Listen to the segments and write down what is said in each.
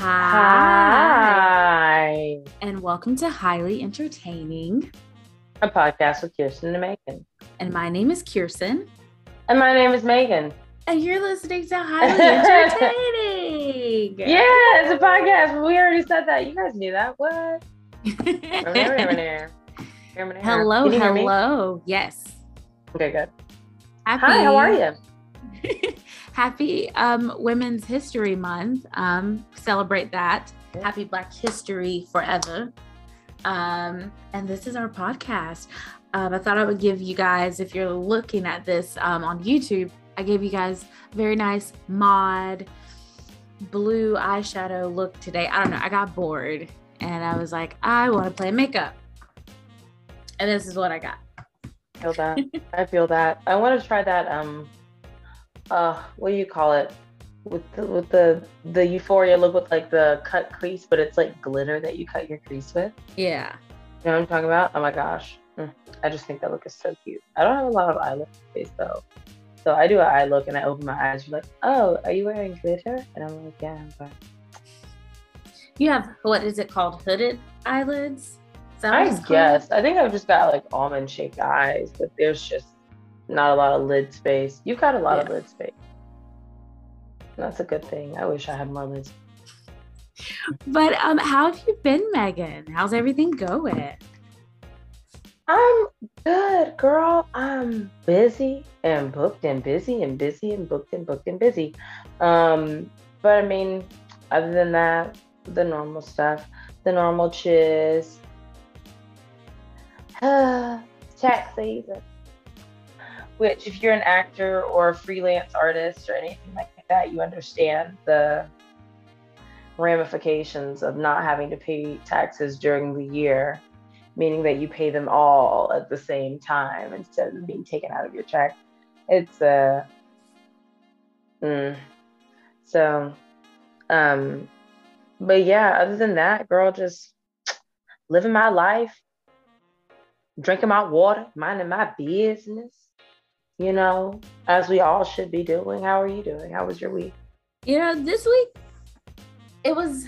Hi. Hi. And welcome to Highly Entertaining. A podcast with Kearson and Meagan. And my name is Kearson. And my name is Meagan. And you're listening to Highly Entertaining. yeah, it's a podcast. We already said that. You guys knew that. What? hello, hello. Yes. Okay, good. Happy, Hi, how are you? happy um, Women's History Month. Um, celebrate that. Happy Black History forever. Um, and this is our podcast. Um, I thought I would give you guys, if you're looking at this um, on YouTube, I gave you guys a very nice mod blue eyeshadow look today. I don't know. I got bored and I was like, I want to play makeup. And this is what I got. I feel that. I feel that. I want to try that um uh what do you call it? With the, with the the euphoria look with like the cut crease but it's like glitter that you cut your crease with? Yeah. You know what i'm talking about? Oh my gosh. Mm, i just think that look is so cute. I don't have a lot of eye look face though. So i do an eye look and i open my eyes you're like oh are you wearing glitter? And i'm like yeah but you have what is it called? Hooded eyelids? I guess. I think i've just got like almond shaped eyes but there's just not a lot of lid space. You've got a lot yeah. of lid space. That's a good thing. I wish I had more lids. But um, how have you been, Meagan? How's everything going? I'm good, girl. I'm busy and booked and busy and busy and booked and booked and busy. Um, but I mean, other than that, the normal stuff, the normal chiz. tax season which if you're an actor or a freelance artist or anything like that, you understand the ramifications of not having to pay taxes during the year, meaning that you pay them all at the same time instead of being taken out of your check. It's a uh, mm. so um but yeah, other than that, girl, just living my life, drinking my water, minding my business you know, as we all should be doing. How are you doing? How was your week? You know, this week it was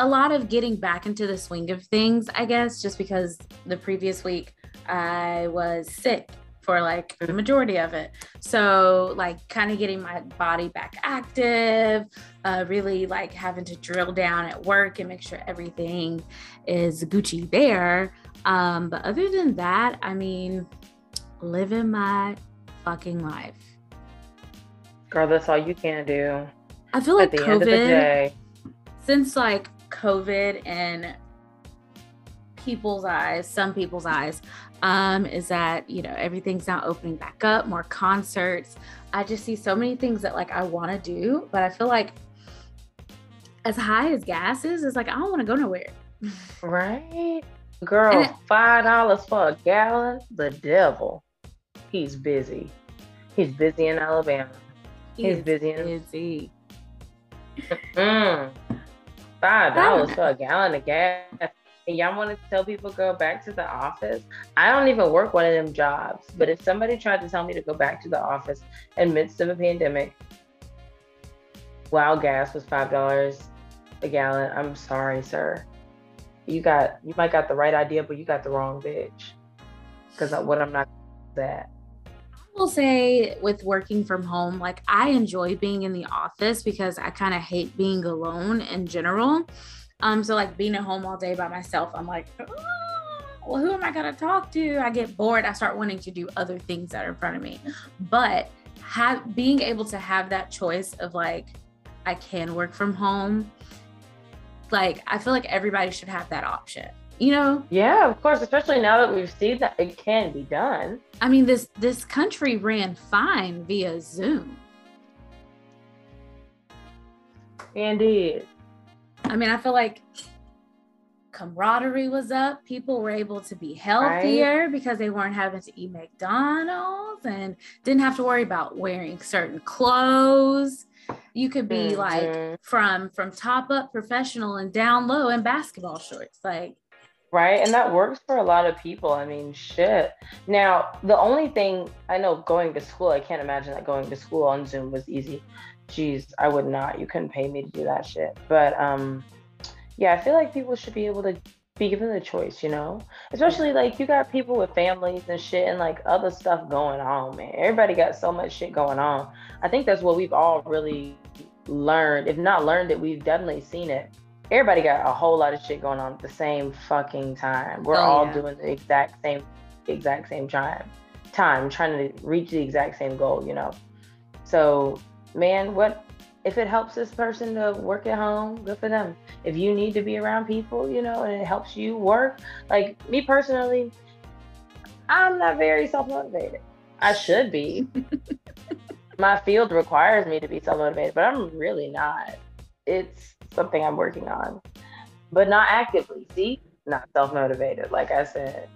a lot of getting back into the swing of things, I guess, just because the previous week I was sick for like the majority of it. So, like, kind of getting my body back active, uh, really like having to drill down at work and make sure everything is Gucci there. Um, but other than that, I mean, living my fucking life. Girl, that's all you can do. I feel like COVID, since like COVID and people's eyes, some people's eyes, um, is that you know everything's now opening back up, more concerts. I just see so many things that like I want to do, but I feel like as high as gas is, it's like I don't want to go nowhere. Right, girl, it, five dollars for a gallon. The devil he's busy. He's busy in Alabama. He's, busy in busy. Mm. Five dollars for a gallon of gas. And y'all want to tell people go back to the office? I don't even work one of them jobs. But if somebody tried to tell me to go back to the office in midst of a pandemic, while gas was five dollars a gallon, I'm sorry, sir. You got you might got the right idea, but you got the wrong bitch. Because what I'm not that will say with working from home, like I enjoy being in the office because I kind of hate being alone in general. Um, so like being at home all day by myself, I'm like, oh, well, who am I gonna talk to? I get bored. I start wanting to do other things that are in front of me. But have being able to have that choice of like, I can work from home. Like I feel like everybody should have that option you know? Yeah of course especially now that we've seen that it can be done. I mean this this country ran fine via zoom. Indeed i mean i feel like camaraderie was up. People were able to be healthier right? because they weren't having to eat mcdonald's and didn't have to worry about wearing certain clothes. You could be mm-hmm. like from from top up professional and down low in basketball shorts. Like Right. And that works for a lot of people. I mean, shit. Now, the only thing I know going to school, I can't imagine that going to school on Zoom was easy. geez, I would not. You couldn't pay me to do that shit. But um, yeah, I feel like people should be able to be given the choice, you know? Especially like you got people with families and shit and like other stuff going on, man. Everybody got so much shit going on. I think that's what we've all really learned. If not learned it, we've definitely seen it. Everybody got a whole lot of shit going on at the same fucking time. We're Oh, all yeah. doing the exact same exact same time. Time trying to reach the exact same goal, you know. So, man, what if it helps this person to work at home? Good for them. If you need to be around people, you know, and it helps you work, like me personally, I'm not very self motivated. I should be. My field requires me to be self motivated, but I'm really not. It's something I'm working on, but not actively. See, not self motivated, like I said.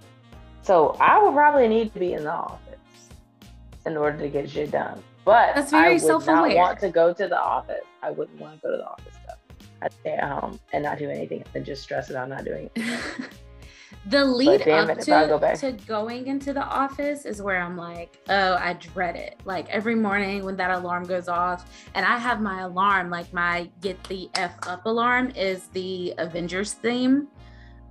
So I would probably need to be in the office in order to get shit done. But That's very I would not self-aware. want to go to the office. I wouldn't want to go to the office stuff. I'd stay at home and not do anything and just stress about not doing it. the lead up it, I go to, to going into the office is where I'm like, oh, I dread it. Like every morning when that alarm goes off, and I have my alarm, like my get the F up alarm is the Avengers theme.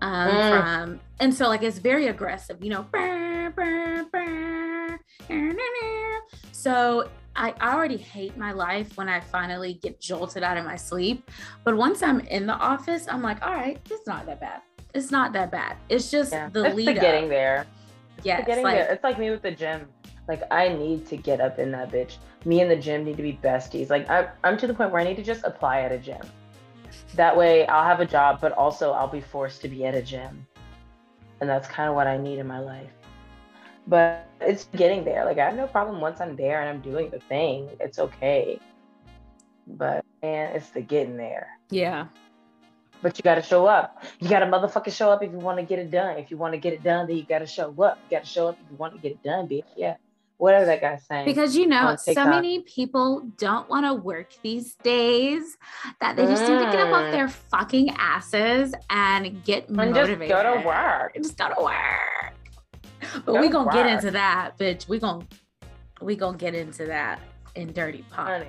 Um, Mm. from and so like it's very aggressive, you know. brr, brr, brr, So I already hate my life when I finally get jolted out of my sleep. But once I'm in the office, I'm like, all right, it's not that bad. It's not that bad. It's just Yeah. the it's lead the getting up. there. Yeah, the getting like, there. It's like me with the gym. Like I need to get up in that bitch. Me and the gym need to be besties. Like I, I'm to the point where I need to just apply at a gym. That way I'll have a job, but also I'll be forced to be at a gym. And that's kind of what I need in my life. But it's getting there. Like I have no problem once I'm there and I'm doing the thing. It's okay. But man, it's the getting there. yeah. But you gotta show up. You gotta motherfucking show up if you want to get it done. If you want to get it done, then you gotta show up. You gotta show up if you want to get it done, bitch. Yeah. Whatever that guy's saying. Because you know, so many people don't want to work these days that they just need to get up off Mm. their fucking asses and get and just go to work. Just go to work. But Go we gonna get into that, bitch. We gonna we gonna get into that in Dirty Pop. Honey,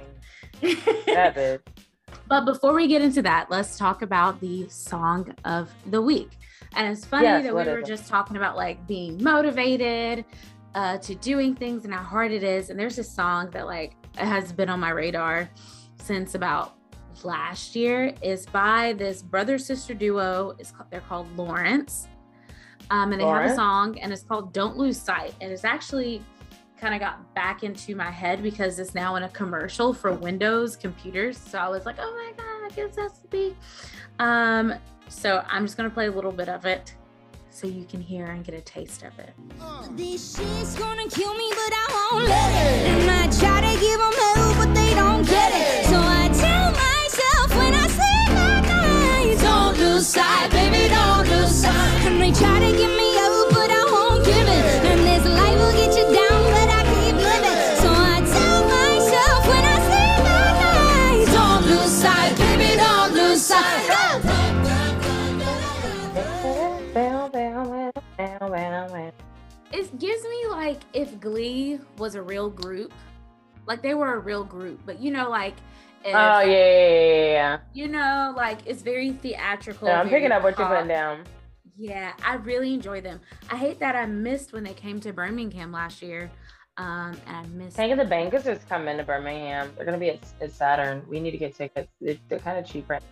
that bitch. But before we get into that, let's talk about the song of the week. And it's funny Yes, that we were just talking about like being motivated uh, to doing things and how hard it is. And there's a song that like has been on my radar since about last year. Is by this brother sister duo. It's called, they're called Lawrence, um, and they have a song and it's called "Don't Lose Sight." And it's actually kind of got back into my head because it's now in a commercial for Windows computers. So I was like, oh my God, I guess that's the beat. Um, so I'm just gonna play a little bit of it so you can hear and get a taste of it. This shit's gonna kill me, but I won't let it. And I try to give them hell, but they don't get it. So I tell myself when I sleep at night, don't lose sight, baby, don't lose sight. And they try to give me bow, bow, bow. It gives me like if Glee was a real group, like they were a real group, but you know, like if, Oh yeah, yeah, yeah, yeah. you know, like it's very theatrical. yeah. I'm very picking up what you're putting down. Yeah, I really enjoy them. I hate that I missed when they came to Birmingham last year. Um, and I missed. Tank and the Bangas is coming to Birmingham. They're gonna be at, at Saturn. We need to get tickets. They're, they're kind of cheap right.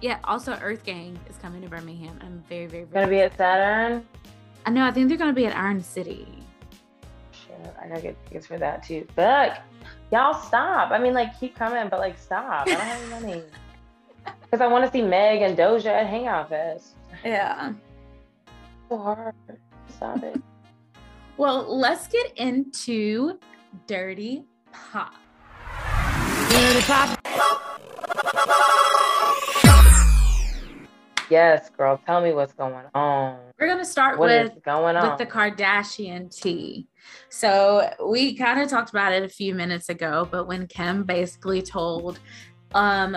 Yeah, also EarthGang is coming to Birmingham. I'm very, very, Gonna very. be at Saturn. I know. I think they're gonna be at Iron City. Shit, I gotta get tickets for that too. Fuck, y'all stop. I mean, like keep coming, but like stop. I don't have any money. Because I want to see Meg and Doja at Hangout Fest. Yeah. So hard. Stop it. Well, let's get into Dirty Pop. Dirty Pop. Yes, girl. Tell me what's going on. We're gonna start What is with going on? with the Kardashian tea. So we kind of talked about it a few minutes ago, but when Kim basically told um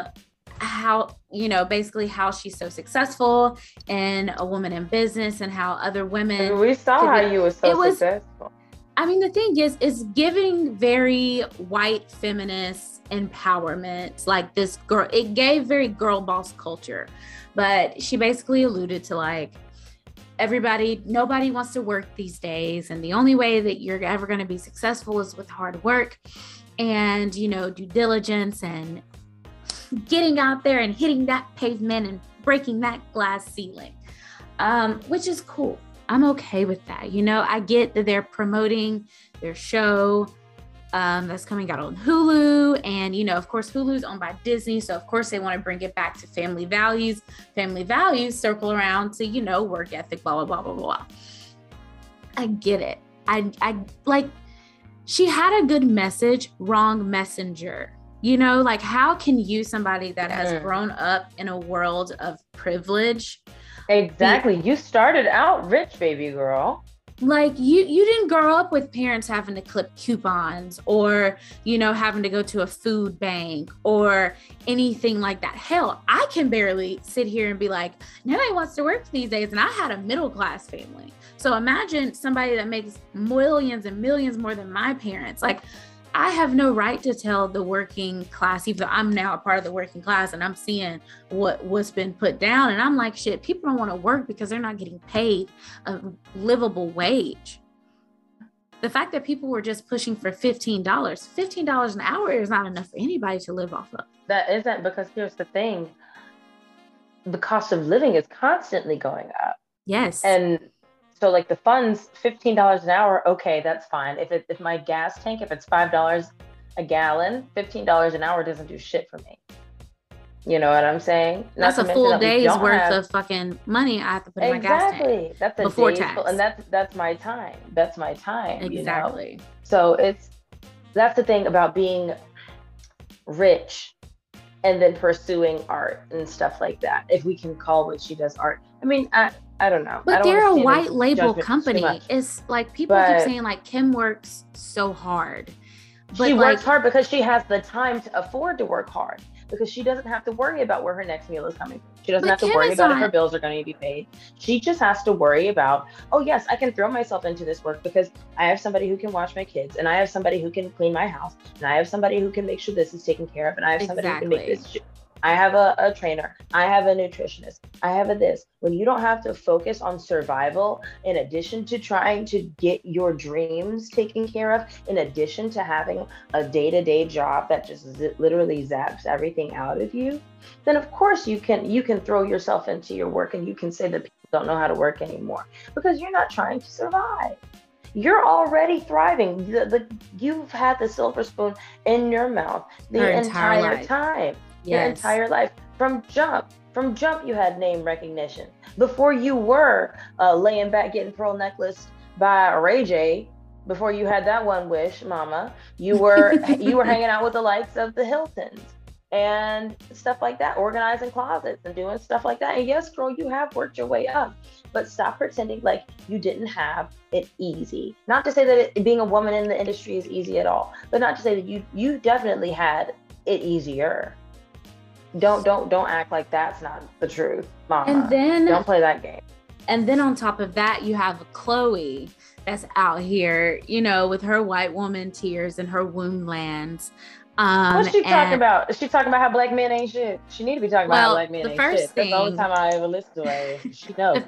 how you know basically how she's so successful and a woman in business and how other women we saw how be- you were so was- successful. I mean, the thing is, it's giving very white feminist empowerment. Like this girl, it gave very girl boss culture, but she basically alluded to like everybody, nobody wants to work these days, and the only way that you're ever going to be successful is with hard work and you know due diligence and getting out there and hitting that pavement and breaking that glass ceiling, um, which is cool. I'm okay with that. You know, I get that they're promoting their show um, that's coming out on Hulu. And, you know, of course, Hulu's owned by Disney. So, of course, they want to bring it back to family values. Family values circle around to, you know, work ethic, blah, blah, blah, blah, blah. I get it. I, I like, she had a good message, wrong messenger. You know, like, how can you, somebody that has Mhm. grown up in a world of privilege, Exactly. You started out rich, baby girl. Like you you didn't grow up with parents having to clip coupons or you know having to go to a food bank or anything like that. Hell i can barely sit here and be like nobody wants to work these days and i had a middle class family. So imagine somebody that makes millions and millions more than my parents. Like i have no right to tell the working class even though i'm now a part of the working class and i'm seeing what what's been put down and i'm like shit people don't want to work because they're not getting paid a livable wage. The fact that people were just pushing for $15, $15 an hour is not enough for anybody to live off of. That isn't because here's the thing the cost of living is constantly going up. Yes. And so like the funds, fifteen dollars an hour, okay, that's fine. If it if my gas tank, if it's five dollars a gallon, fifteen dollars an hour doesn't do shit for me. You know what I'm saying? Not that's a full that day's worth have- of fucking money I have to put in my gas tank. exactly. That's a before tax. full- and that's that's my time. That's my time. you know? Exactly. So it's that's the thing about being rich and then pursuing art and stuff like that. If we can call what she does art. I mean, I I don't know. But don't they're a white label company. It's like people But- keep saying like Kim works so hard. But she like works hard because she has the time to afford to work hard because she doesn't have to worry about where her next meal is coming from. She doesn't have to Kim worry about if her bills are going to be paid. She just has to worry about, oh, yes, I can throw myself into this work because I have somebody who can watch my kids and I have somebody who can clean my house and I have somebody who can make sure this is taken care of and I have somebody who can make Exactly. this. I have a, a trainer. I have a nutritionist. I have a this. When you don't have to focus on survival, in addition to trying to get your dreams taken care of, in addition to having a day-to-day job that just z- literally zaps everything out of you, then of course you can you can throw yourself into your work and you can say that people don't know how to work anymore because you're not trying to survive. You're already thriving. The, the, you've had the silver spoon in your mouth the entire entire life. Time your yes. entire life. From jump from jump you had name recognition. Before you were uh, laying back getting pearl necklace by ray j before you had that one wish mama you were you were hanging out with the likes of the hiltons and stuff like that organizing closets and doing stuff like that. And yes girl you have worked your way up but stop pretending like you didn't have it easy. Not to say that it, being a woman in the industry is easy at all but not to say that you you definitely had it easier don't don't don't act like that's not the truth mama. And then don't play that game. And then on top of that, you have Khloé that's out here, you know, with her white woman tears and her womb lands. Um, what's she talking about? Is she talking about how black men ain't shit? She need to be talking about how Well, black men the ain't first shit that's the only time i ever listen to her. She knows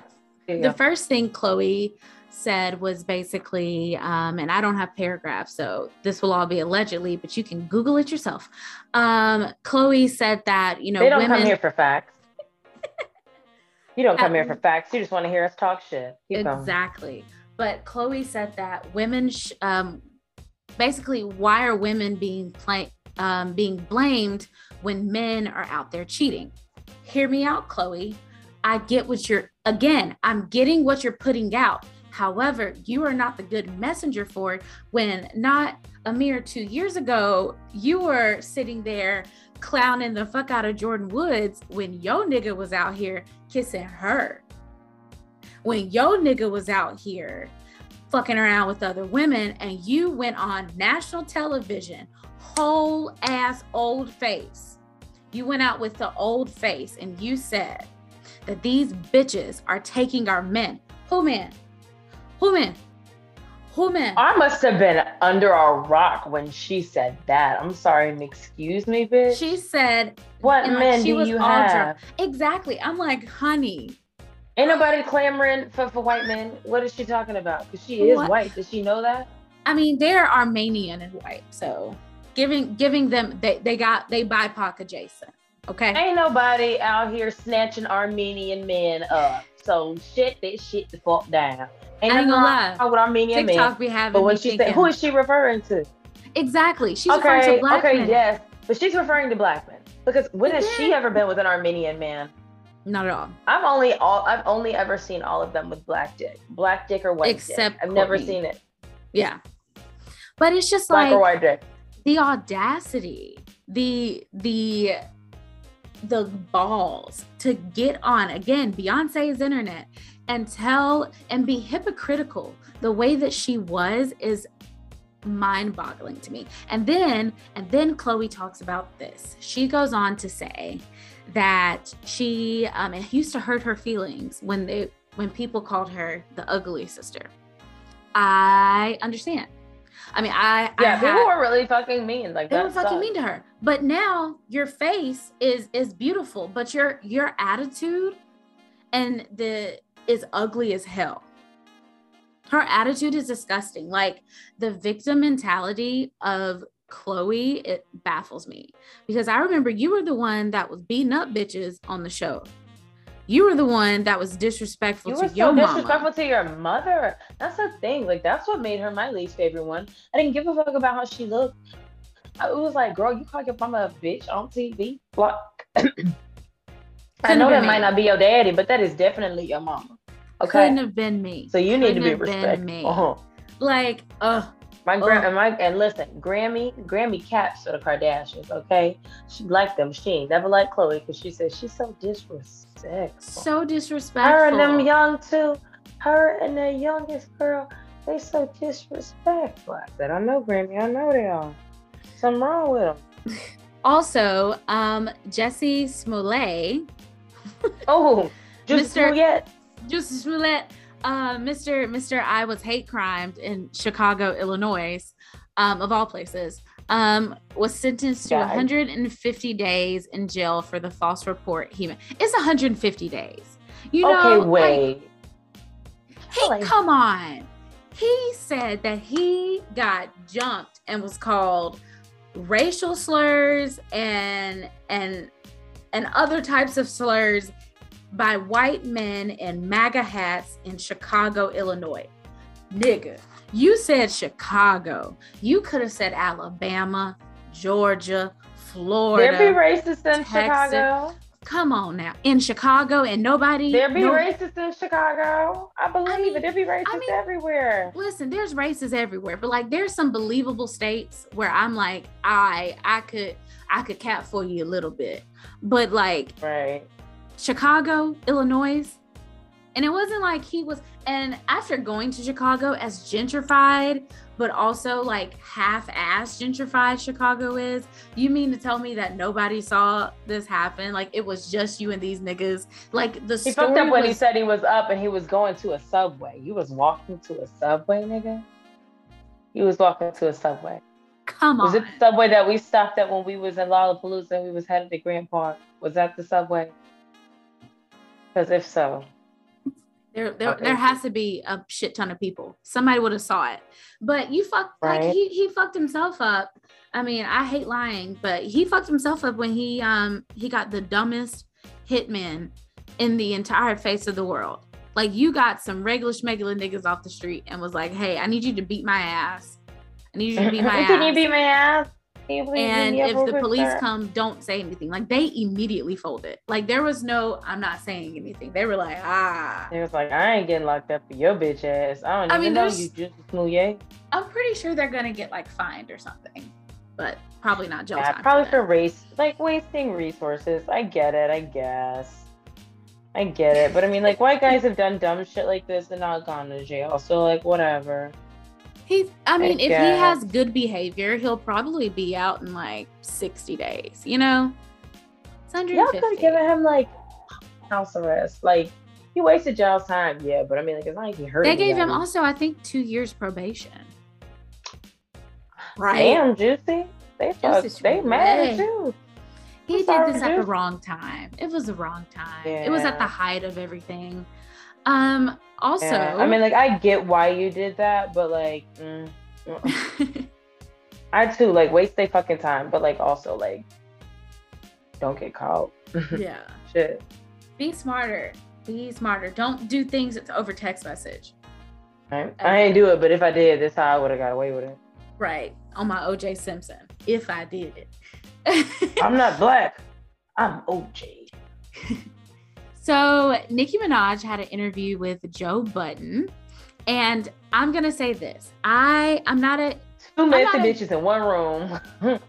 you The first thing Khloé said was basically, um, and I don't have paragraphs, so this will all be allegedly, but you can Google it yourself. Um, Khloé said that, you know, they don't women. come here for facts you don't come here for facts you just want to hear us talk shit Keep going. Exactly. But Khloé said that women, sh- um, basically, why are women being pla- um, being blamed when men are out there cheating? Hear me out, Khloé. I get what you're again. I'm getting what you're putting out. However, you are not the good messenger for it when not a mere two years ago, you were sitting there clowning the fuck out of Jordyn Woods when yo nigga was out here kissing her when yo nigga was out here fucking around with other women and you went on national television, whole ass old face. You went out with the old face and you said that these bitches are taking our men. Who men? Who men? Man. I must have been under a rock when she said that. I'm sorry, and excuse me, bitch. She said what like, men she do was you have? drunk. exactly. I'm like, honey, Ain't nobody clamoring for, for white men. What is she talking about? Because she is What? white. Does she know that? I mean, they're Armenian and white, so giving giving them they they got they BIPOC adjacent. Okay. Ain't nobody out here snatching Armenian men up. So shit that shit the fuck down. Ain't I ain't gonna wrong with Armenian TikTok men. be having But when she said, who is she referring to? exactly. She's referring to black men. okay, men. yes. But she's referring to black men. Because when has she ever been with an Armenian man? Not at all. I've only all I've only ever seen all of them with black dick. Black dick or white Except dick. I've never seen it. Yeah. But it's just Black or like white dick. the audacity, the the the balls to get on again Beyonce's internet and tell and be hypocritical the way that she was is mind-boggling to me. And then and then Khloé talks about this. She goes on to say that she um it used to hurt her feelings when they when people called her the ugly sister. I understand. I mean, I I Yeah, had- people were really fucking mean. Like they that were fucking sucks. mean to her. But now your face is is beautiful, but your your attitude and the is ugly as hell. Her attitude is disgusting. Like the victim mentality of Khloé, it baffles me because I remember you were the one that was beating up bitches on the show. You were the one that was disrespectful You to were your so mama. disrespectful to your mother. That's the thing. Like that's what made her my least favorite one. I didn't give a fuck about how she looked. I it was like, girl, you call your mama a bitch on TV. Block. I Couldn't know that been might not be your daddy, but that is definitely your mama. Okay. Couldn't have been me. so you need to couldn't be have been respectful. me. Uh-huh. Like, uh, My grand and my and listen, Grammy, Grammy caps for the Kardashians, okay? She liked them. She ain't never liked Khloé because she said she's so disrespectful. so disrespectful. her and them young too. Her and the youngest girl, they so disrespectful. I said, I know Grammy, I know they are. Something wrong with them. Also, um, Jussie Smollett, Oh, just Mr. Smollett, uh, Mr. Mr. I was hate crimed in Chicago, Illinois, um, of all places, um, was sentenced to Yeah, 150 days in jail for the false report he made. It's 150 days. You know, okay, like, wait. He, Like- come on. He said that he got jumped and was called racial slurs and and and other types of slurs by white men in MAGA hats in Chicago, Illinois. Nigga, you said Chicago. You could have said Alabama, Georgia, Florida. there be racist in Texas. Chicago. Come on now. In Chicago and nobody There be no- racists in Chicago. I believe mean- it. There be racists mean- everywhere. listen there's races everywhere but like there's some believable states where i'm like i i could i could cap for you a little bit but like Right. chicago illinois and it wasn't like he was and after going to chicago as gentrified but also like half-ass gentrified chicago is you mean to tell me that nobody saw this happen like it was just you and these niggas like the He story fucked up when he said he was up and he was going to a subway. You was walking to a subway, nigga. He was walking to a subway. Come on Was it the subway that we stopped at when we was in Lollapalooza and we was headed to Grant Park? Was that the subway? Because if so, There, there, Okay. there has to be a shit ton of people. Somebody would have saw it, but you fuck like he he fucked himself up. I mean, I hate lying, but he fucked himself up when he um he got the dumbest hitman in the entire face of the world. Like you got some regular schmegular niggas off the street and was like, "Hey, I need you to beat my ass. I need you to beat my ass." can you beat my ass? Can you please and if the police come, don't say anything. Like they immediately folded. Like there was no, I'm not saying anything. They were like, ah. He was like, I ain't getting locked up for your bitch ass. I don't I even mean, know you, just Smouye. I'm pretty sure they're gonna get like fined or something, but probably not jail Yeah, time. probably for them. race, like wasting resources. I get it. I guess. I get it. But I mean, like, white guys have done dumb shit like this and not gone to jail. So, like, whatever. He, I mean, if he has good behavior, he'll probably be out in like 60 days. You know, it's Y'all could have given him, like, house arrest. Like, he wasted y'all's time, yeah. But I mean, like, it's not like he hurt. They gave him also, I think, two years probation. Right. Damn, juicy. They fuck, they mad at you. He I'm did this at the wrong time. It was the wrong time. It was at the height of everything. Um. Also, Yeah, I mean, like, I get why you did that, but like, mm, mm. I too like waste their fucking time, but like also like, don't get caught. yeah. Shit. Be smarter. Be smarter. Don't do things that's over text message. I, I ain't do it, but if I did, this how I would have got away with it. Right. On my OJ Simpson. If I did it. I'm not black. I'm OJ. So Nicki Minaj had an interview with Joe Budden, and I'm gonna say this: I I'm not a Two messy bitches in one room.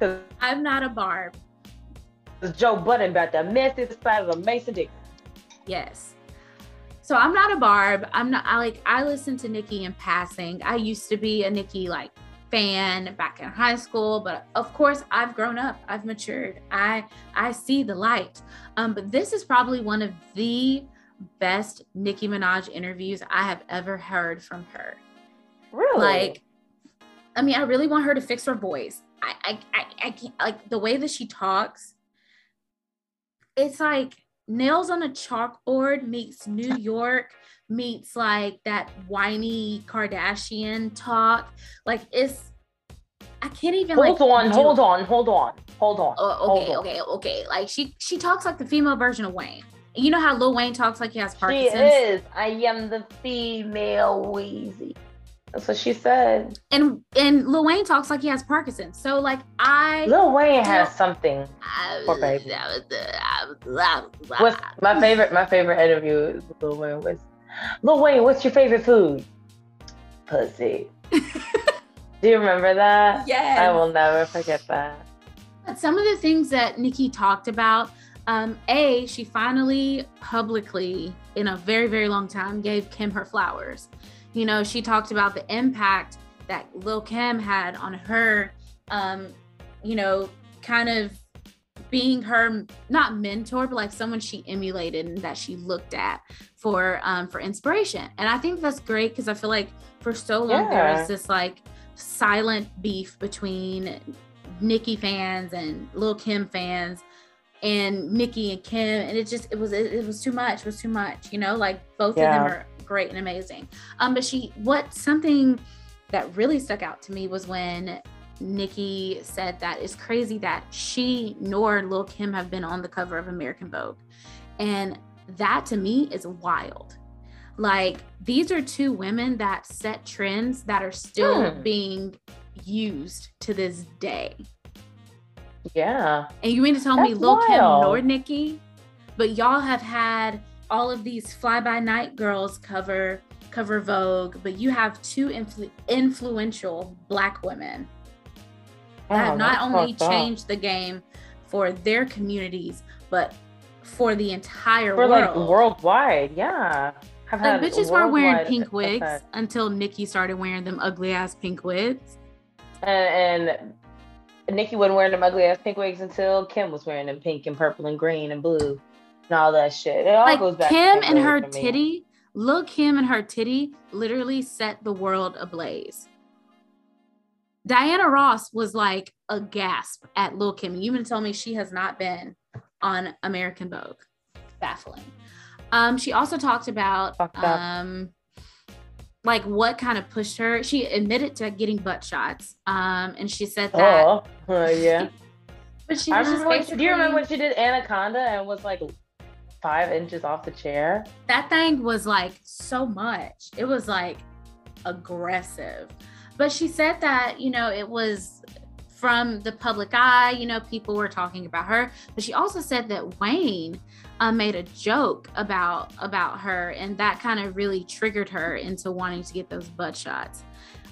I'm not a barb. Joe Budden about the messiest side of the Mason Dick. Yes. So I'm not a barb. I'm not. I like. I listen to Nicki in passing. I used to be a Nicki like fan back in high school, but of course I've grown up. I've matured. I I see the light. Um, but this is probably one of the best Nicki Minaj interviews I have ever heard from her. Really? Like, I mean, I really want her to fix her voice. I, I, I, I can't like the way that she talks. It's like nails on a chalkboard meets New York meets like that whiny Kardashian talk. Like it's, I can't even hold like. on, hold on, hold on, hold on. Oh, hold okay, on. okay, okay. Like she, she talks like the female version of Wayne. You know how Lil Wayne talks like he has Parkinson's. She is. I am the female Wheezy. That's what she said. and and Lil Wayne talks like he has Parkinson's. So like I, Lil Wayne has something. I Poor baby. What's What's my favorite? My favorite interview is with Lil Wayne was Lil Wayne. What's your favorite food? Pussy. Do you remember that? Yes. I will never forget that. But some of the things that Nicki talked about, um, A, she finally publicly, in a very, very long time, gave Kim her flowers. You know, she talked about the impact that Lil Kim had on her, um, you know, kind of being her not mentor, but like someone she emulated and that she looked at for um for inspiration. And I think that's great because I feel like for so long there was this like silent beef between Nicki fans and Lil Kim fans and Nicki and Kim. And it just it was it, it was too much it was too much you know? Like both of them are great and amazing. Um but she what something that really stuck out to me was when Nicki said that it's crazy that she nor Lil Kim have been on the cover of American Vogue and that to me is wild like these are two women that set trends that are still Hmm. being used to this day Yeah. and you mean to tell me That's Lil Kim nor Nicki? but y'all have had all of these fly by night girls cover cover Vogue, but you have two influ- influential black women that have Oh, not only up. changed the game for their communities, but for the entire for like world. worldwide. Yeah. Have Like bitches weren't wearing pink wigs effect. until Nicki started wearing them ugly ass pink wigs. And, and Nicki wasn't wearing them ugly ass pink wigs until Kim was wearing them pink and purple and green and blue and all that shit. It all like goes back to Kim and her titty, look Kim and her titty literally set the world ablaze. Diana Ross was like a gasp at Lil Kim. You even tell me she has not been on American Vogue. Baffling. Um, she also talked about um like what kind of pushed her. She admitted to getting butt shots. Um, and she said that Oh, uh, yeah. but she I was just remember when, do you remember when she did Anaconda and was like five inches off the chair? that thing was like so much. It was like aggressive. But she said that, you know, it was from the public eye, you know, people were talking about her. But she also said that Wayne uh, made a joke about about her and that kind of really triggered her into wanting to get those butt shots.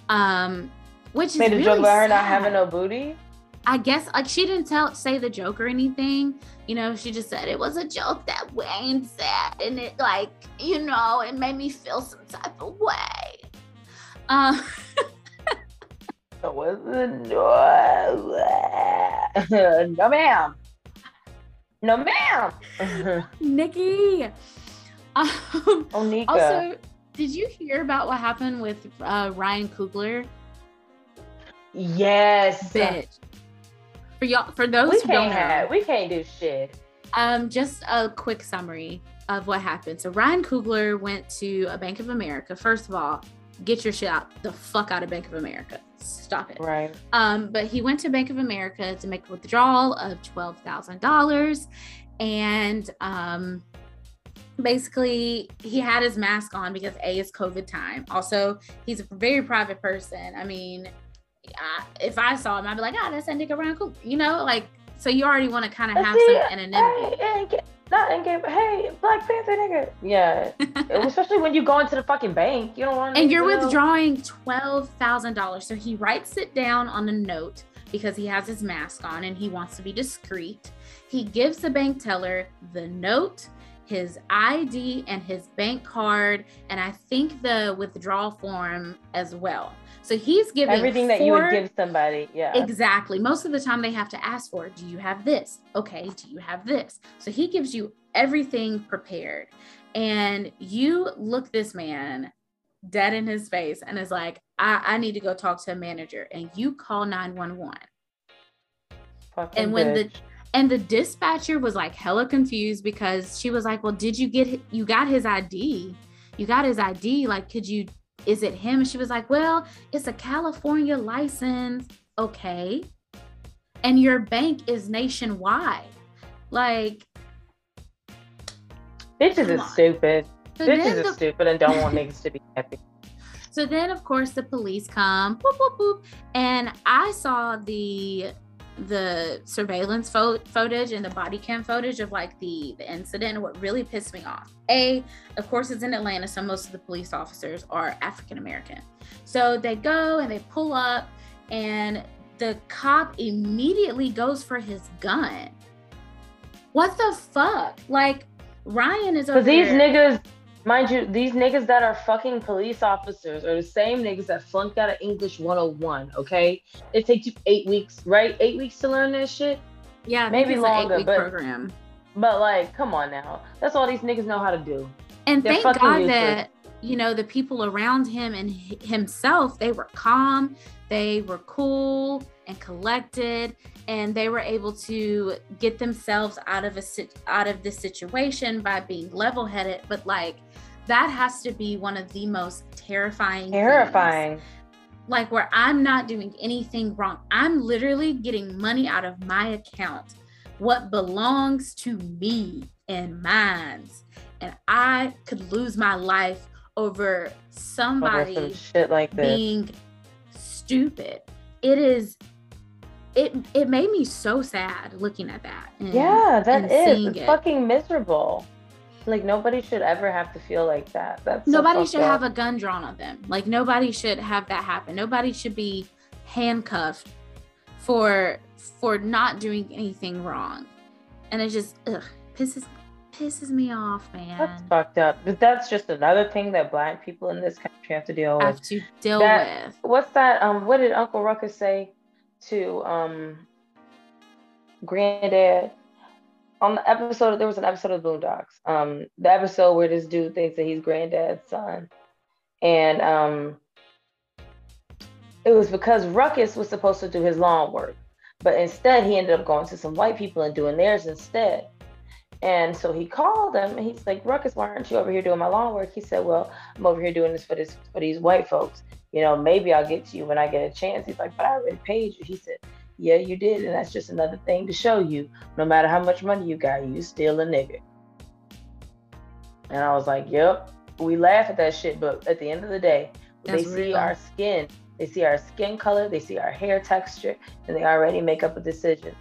Um which is Made a really joke about her not having no booty. I guess like she didn't tell say the joke or anything. You know, she just said it was a joke that Wayne said, and it like you know it made me feel some type of way. Um, It was no, no ma'am. No, ma'am. Nicki. Um, Onika. also, did you hear about what happened with uh, Ryan Coogler? yes. Bitch. For y'all, for those We who don't can't know, have. We can't do shit. Um, just a quick summary of what happened. So Ryan Coogler went to a Bank of America. First of all, get your shit out the fuck out of Bank of America. Stop it. Right. Um, but he went to Bank of America to make a withdrawal of twelve thousand dollars, and um, basically he had his mask on because a is COVID time. Also, he's a very private person. I mean, I, if I saw him, I'd be like, ah, that's that nigga Ryan Coogler. You know, like so you already want to kind of have some anonymity. Hey, and get, not get, hey, Black Panther nigga. Yeah. Especially when you go into the fucking bank. You don't want and you're withdrawing twelve thousand dollars. So he writes it down on a note because he has his mask on and he wants to be discreet. He gives the bank teller the note, his ID, and his bank card, and I think the withdrawal form as well. So he's giving everything that you would give somebody. Yeah. Exactly. Most of the time, they have to ask for, do you have this? Okay, do you have this? So he gives you everything prepared. And you look this man dead in his face and is like, I, I need to go talk to a manager. And you call 911. Fucking And when the and the dispatcher was like hella confused because she was like, Well, did you get you got his ID? You got his ID. Like, could you is it him? And she was like, Well, it's a California license. Okay. And your bank is nationwide. Like, bitches is on. stupid. so bitches then, is stupid and don't want niggas to be happy. so then of course the police come, boop, boop, boop, and I saw the the surveillance pho- footage and the body cam footage of like the the incident and what really pissed me off. A of course it's in atlanta so most of the police officers are african american so they go and they pull up and the cop immediately goes for his gun. What the fuck? Like ryan is over these there- niggas, mind you, these niggas that are fucking police officers are the same niggas that flunked out of English 101, okay? It takes you eight weeks, right? Eight weeks to learn that shit? yeah maybe longer, but- program But like, come on now. That's all these niggas know how to do. And They're thank God that you know the people around him and himself they were calm, they were cool and collected, and they were able to get themselves out of a sit- out of this situation by being level-headed. But like that has to be one of the most terrifying, things. Terrifying. Like where I'm not doing anything wrong, I'm literally getting money out of my account, what belongs to me and mine's and I could lose my life over Over somebody some shit like this. being stupid. It is it it made me so sad looking at that. and- yeah, that is. It's it. fucking miserable. Like nobody should ever have to feel like that. That's Nobody fucked should up. have a gun drawn on them. Like nobody should have that happen. Nobody should be handcuffed for for not doing anything wrong. And it just ugh, pisses pisses me off, man. That's fucked up. But that's just another thing that black people in this country have to deal with. have to deal That- with. what's that? Um, what did Uncle Ruckus say to um Granddad on the episode? There was an episode of Boondocks. Um, the episode where this dude thinks that he's Granddad's son, and um, it was because Ruckus was supposed to do his lawn work, but instead he ended up going to some white people and doing theirs instead. And so he called him and he's like, Ruckus, why aren't you over here doing my lawn work? He said, Well, I'm over here doing this for this for these white folks. You know, maybe I'll get to you when I get a chance. He's like, But I already paid you. He said, Yeah, you did, and that's just another thing to show you. No matter how much money you got, you still a nigga. And I was like, Yep. We laugh at that shit, but at the end of the day, That's they see real. our skin, they see our skin color, they see our hair texture, and they already make up a decision.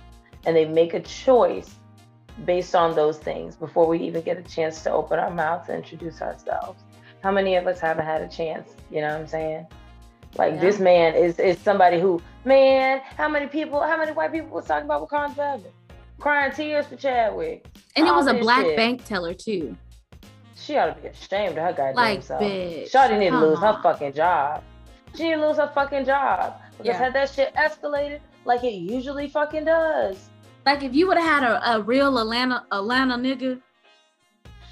And they make a choice based on those things before we even get a chance to open our mouths and introduce ourselves. How many of us haven't had a chance? You know what I'm saying? Like Yeah. this man is is somebody who, man, how many people, how many white people was talking about Wakanda Forever? Crying tears for Chadwick. And it was a black shit. bank teller too. She ought to be ashamed of her goddamn Like, self. bitch, Shawty need to come lose her fucking job. She didn't lose her fucking job. Because Yeah. had that shit escalated like it usually fucking does, Like if you would have had a, a real Atlanta Atlanta nigga,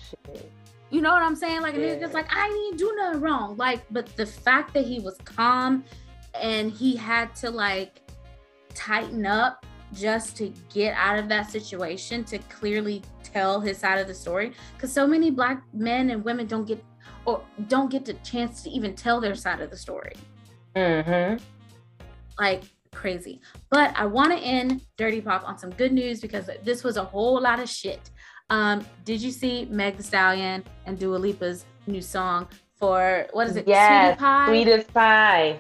Shit. you know what I'm saying? Like a nigga Yeah. just like I didn't do nothing wrong. Like, but the fact that he was calm and he had to like tighten up just to get out of that situation to clearly tell his side of the story. Because so many black men and women don't get or don't get the chance to even tell their side of the story. Mm-hmm. like crazy. But I want to end Dirty Pop on some good news because this was a whole lot of shit. Um, did you see Meg Thee Stallion and Dua Lipa's new song for what is it? Yes, Sweetie Pie. Sweetest pie.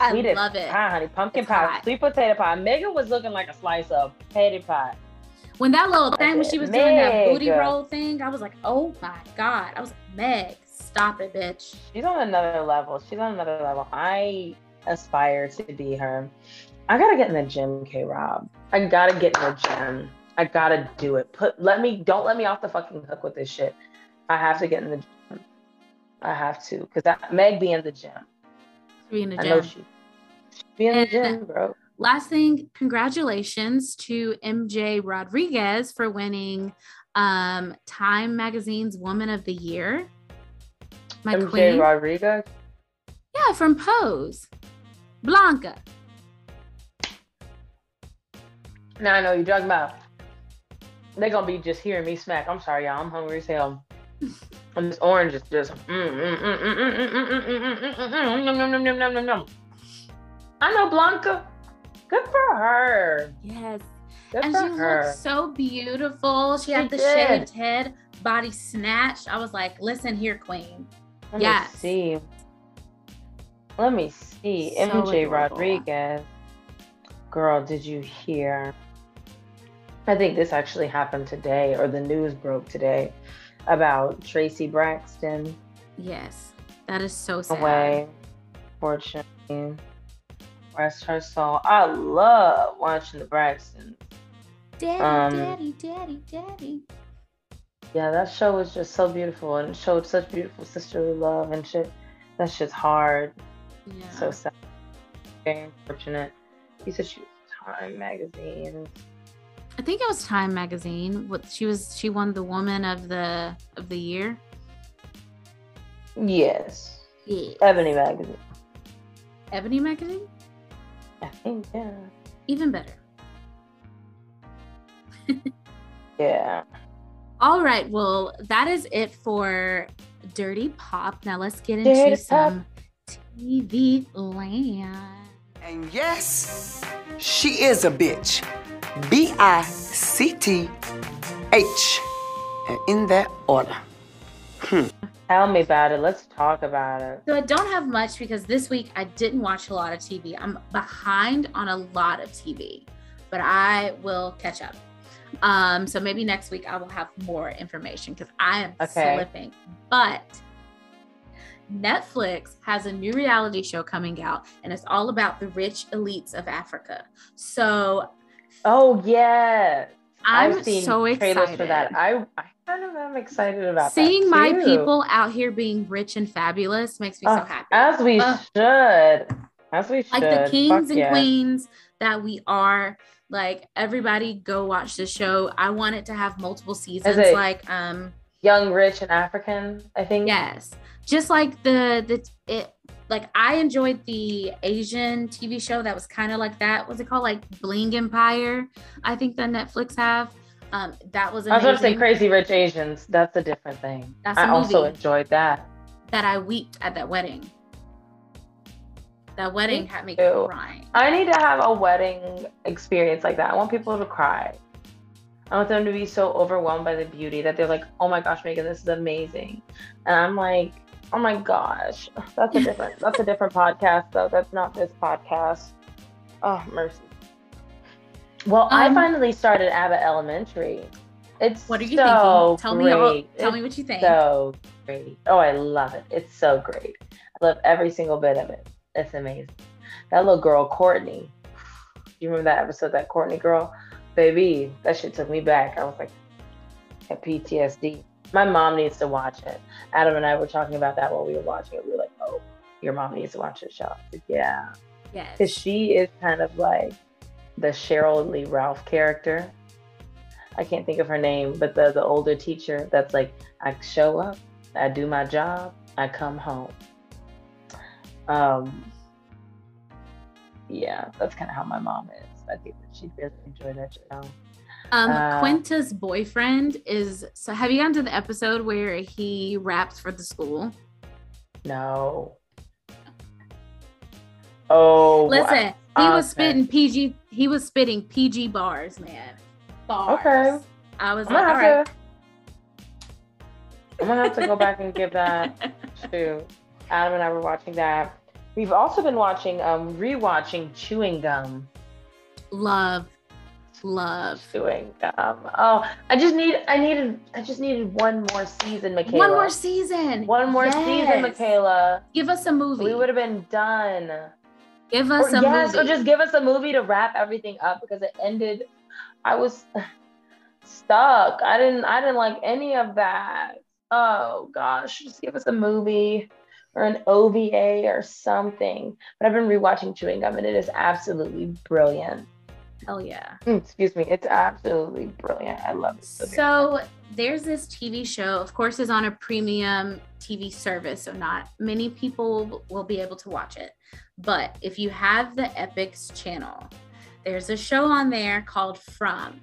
I Sweetest love it. pie, honey. Pumpkin It's pie, hot. sweet potato pie. Megan was looking like a slice of potato pie. When that little thing when she was doing that booty roll thing, I was like, oh my god! I was like, Meg, stop it, bitch. She's on another level. She's on another level. I aspire to be her. I gotta get in the gym, K Rob. I gotta get in the gym. I gotta do it. Put let me don't let me off the fucking hook with this shit. I have to get in the gym. I have to. Cause that Meg be in the gym. Be in the I know she she be in the gym, bro. Last thing, congratulations to MJ Rodriguez for winning um, Time Magazine's Woman of the Year. My MJ queen. Rodriguez. Yeah, from Pose. Blanca. Now I know you're talking about. They're gonna be just hearing me smack. I'm sorry, y'all. I'm hungry as hell. and this orange is just. I know Blanca. Good for her. Yes. Good and she her. looked so beautiful. She, she had the did. shaved head, body snatched. I was like, listen here, queen. Let yes. see. Let me see. So MJ adorable. Rodriguez. Girl, did you hear? I think this actually happened today, or the news broke today about Traci Braxton Yes. That is so sad. away. Fortunately, rest her soul. I love watching the Braxtons. Daddy, Um, daddy, daddy, daddy. Yeah, that show was just so beautiful and showed such beautiful sisterly love and shit. That shit's hard. Yeah. So sad. Very unfortunate. He said she was Time magazine. I think it was Time magazine. What she was she won the woman of the of the year. Yes. Yeah. Ebony magazine. Ebony magazine? I think, yeah. Even better. Yeah. All right. Well, that is it for Dirty Pop. Now let's get into Dirty Pop. Some TV land. And yes, she is a bitch. B I C T H. And in that order. Tell me about it. Let's talk about it. So I don't have much because this week I didn't watch a lot of TV. I'm behind on a lot of TV, but I will catch up. Um, so maybe next week I will have more information because I am Okay. slipping. But Netflix has a new reality show coming out, and it's all about the rich elites of Africa. So Oh, yeah. I'm I've seen so excited. for that. I, I kind of am excited about Seeing my people out here being rich and fabulous makes me so Uh, happy. As we Uh, should. As we should. like the kings Fuck and yeah. queens that we are like everybody go watch the show i want it to have multiple seasons like um Young, rich, and African, I think. yes just like the the it like i enjoyed the asian tv show that was kind of like that what's it called like bling empire i think that netflix have um that was I was going to say Crazy Rich Asians. That's a different thing. That's I also enjoyed that. that i weeped at that wedding that wedding Me had me too. crying I need to have a wedding experience like that. I want people to cry. I want them to be so overwhelmed by the beauty that they're like, "Oh my gosh, Megan, this is amazing," and I'm like, "Oh my gosh, that's a different that's a different podcast though. That's not this podcast." Oh mercy. Well, I Um, finally started Abbott Elementary. It's what are you so thinking tell me all, tell It's me what you think so great. Oh, I love it. It's so great. I love every single bit of it. It's amazing. That little girl, Courtney. You remember that episode, that Courtney girl? Baby, that shit took me back. I was like, at PTSD. My mom needs to watch it. Adam and I were talking about that while we were watching it. We were like, oh, your mom needs to watch this show. Yeah. yes Because she is kind of like the Sheryl Lee Ralph character. I can't think of her name, but the the older teacher that's like, I show up, I do my job, I come home. Um, yeah, that's kind of how my mom is. I think that she'd really enjoy that show. Um, Uh, Quinta's boyfriend is. So, have you gotten to the episode where he raps for the school? No. Oh, Listen, he was spitting PG. He was spitting PG bars, man. Bars. Okay. I was I'm like, all right. to. I'm gonna have to go back and give that to Adam and I were watching that. We've also been watching, um, rewatching Chewing Gum. love, love. Chewing Gum. Oh, I just need, I needed, I just needed one more season, Michaela. One more season. One more season, Michaela. Give us a movie. We would have been done. Give Or, us a yes, movie. or just give us a movie to wrap everything up because it ended. I was stuck. I didn't. I didn't like any of that. Oh gosh, just give us a movie or an OVA or something. But I've been rewatching Chewing Gum and it is absolutely brilliant. Hell yeah. Mm, Excuse me, it's absolutely brilliant. I love it. So, So there's this TV show, of course, is on a premium TV service, so not many people will be able to watch it. But if you have the Epix channel, there's a show on there called From.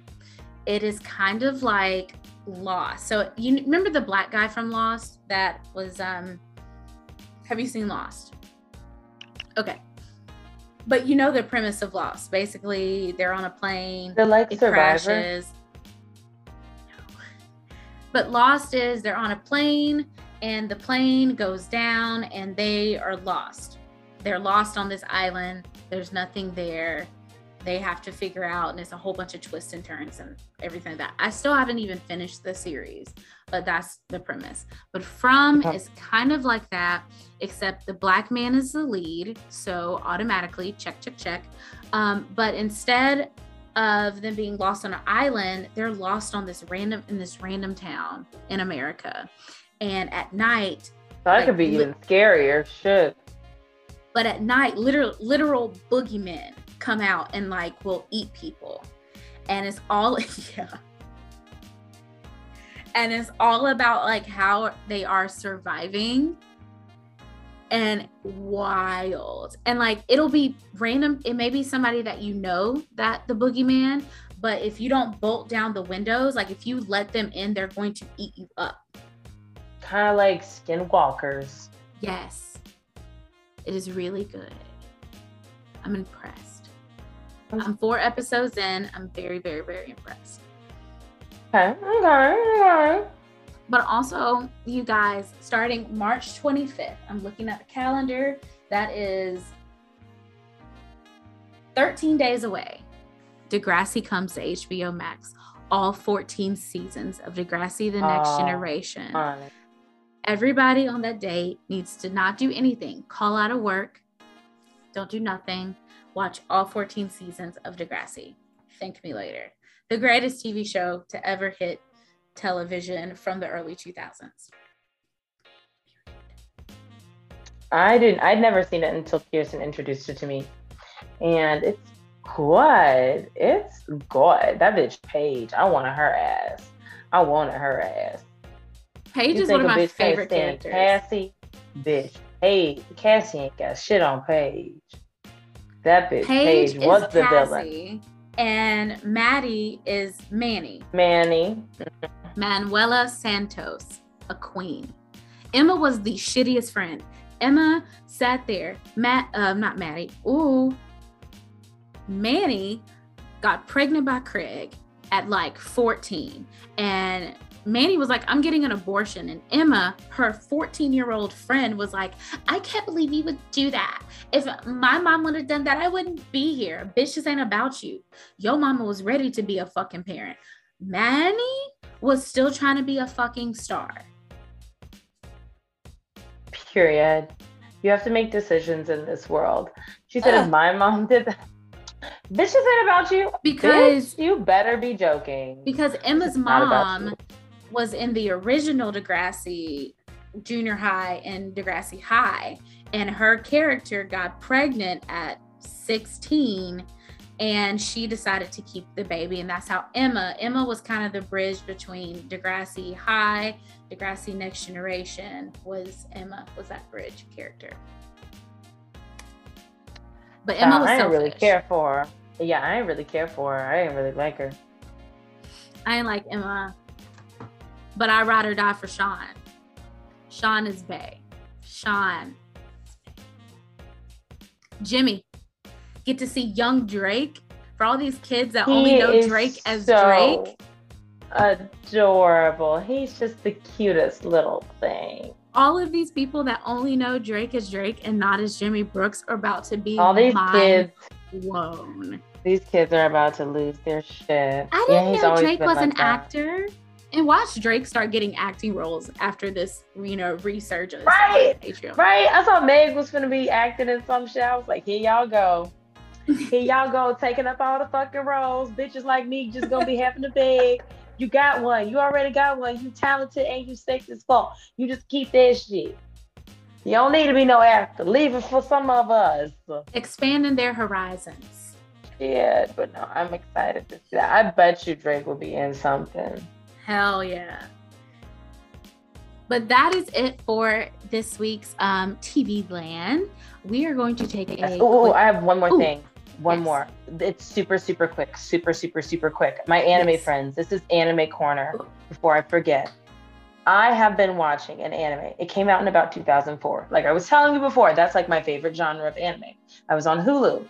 It is kind of like Lost. So you remember the black guy from Lost that was um have you seen Lost? Okay. But you know the premise of Lost. Basically, they're on a plane They're like it Survivor. crashes. But Lost is they're on a plane and the plane goes down and they are lost. They're lost on this island. There's nothing there. They have to figure out, and it's a whole bunch of twists and turns and everything like that. I still haven't even finished the series, but that's the premise. But From Okay. is kind of like that, except the black man is the lead. So automatically, check, check, check. Um, but instead of them being lost on an island, they're lost on this random in this random town in America. And at night, that like, could be li- even scarier. Shit. but at night, literal literal boogeymen come out and like will eat people. And it's all yeah. And it's all about like how they are surviving and wild. And like it'll be random. It may be somebody that you know that the boogeyman, but if you don't bolt down the windows, like if you let them in, they're going to eat you up. Kind of like Skinwalkers. Yes. It is really good. I'm impressed. I'm four episodes in. I'm very, very, very impressed. Okay. Okay. Okay. But also, you guys, starting March 25th, I'm looking at the calendar. That is 13 days away. Degrassi comes to HBO Max. All 14 seasons of Degrassi The Next Generation. Everybody on that date needs to not do anything. Call out of work. Don't do nothing. Watch all 14 seasons of Degrassi. Thank me later. The greatest TV show to ever hit television from the early 2000s. I didn't. I'd never seen it until Kearson introduced it to me, and it's good. It's good. That bitch Paige. I wanted her ass. I wanted her ass. Paige You is one of my favorite characters. Cassie, bitch. Paige. Cassie ain't got shit on Paige. That bitch Paige, Paige, was is the villain. Cassie, and Maddie is Manny. Manny. Manuela Santos, a queen. Emma was the shittiest friend. Emma sat there. Matt, uh, not Maddie. Ooh, Manny got pregnant by Craig at like 14, and Manny was like, "I'm getting an abortion," and Emma, her 14 year old friend, was like, "I can't believe you would do that. If my mom would have done that, I wouldn't be here. Bitch, this ain't about you. Your mama was ready to be a fucking parent." Manny was still trying to be a fucking star. Period. You have to make decisions in this world. She said, Ugh. if my mom did that, bitch, this ain't about you. Because Bitch, you better be joking. because Emma's mom. Was in the original Degrassi junior high and Degrassi high and her character got pregnant at 16 and she decided to keep the baby, and that's how Emma. Emma was kind of the bridge between Degrassi High, Degrassi Next Generation. Was Emma was that bridge character? But Emma Nah, was I didn't really care for her. Yeah, I didn't really care for her. I didn't really like her. I didn't like Emma, but I ride or die for Sean. Sean is Bay. Sean. Jimmy. Get to see young Drake. For all these kids that only know Drake as so Drake, Adorable. He's just the cutest little thing. all of these people that only know Drake as Drake and not as Jimmy Brooks are about to be All these kids, blown. these kids are about to lose their shit. I Yeah, didn't he's know always Drake was like an that. actor. And watch Drake start getting acting roles after this, you know, resurgence. Right, Right? I thought Meg was gonna be acting in some shit. I was like, here y'all go. Here y'all go, taking up all the fucking roles. Bitches like me just gonna be having to beg. You got one. You already got one. You talented and you sexy as fuck. You just keep that shit. You don't need to be no actor. Leave it for some of us. Expanding their horizons. Yeah, but no, I'm excited to see that. I bet you Drake will be in something. Hell yeah. But that is it for this week's um, TV Land. We are going to take a. Oh, quick- I have one more Ooh, thing. One yes. more. It's super, super quick. Super, super, super quick. My anime Yes. friends, this is Anime Corner. Ooh. Before I forget, I have been watching an anime. It came out in about 2004. Like I was telling you before, that's like my favorite genre of anime. I was on Hulu.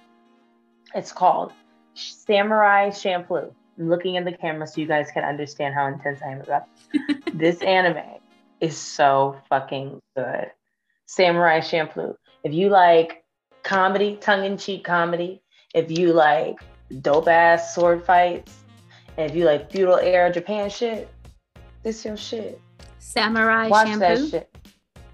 It's called Samurai Champloo. I'm looking in the camera so you guys can understand how intense I am about this anime is so fucking good. Samurai Champloo. If you like comedy, tongue-in-cheek comedy, if you like dope ass sword fights, and if you like feudal era Japan shit, this your shit. Samurai Watch shampoo. that shit.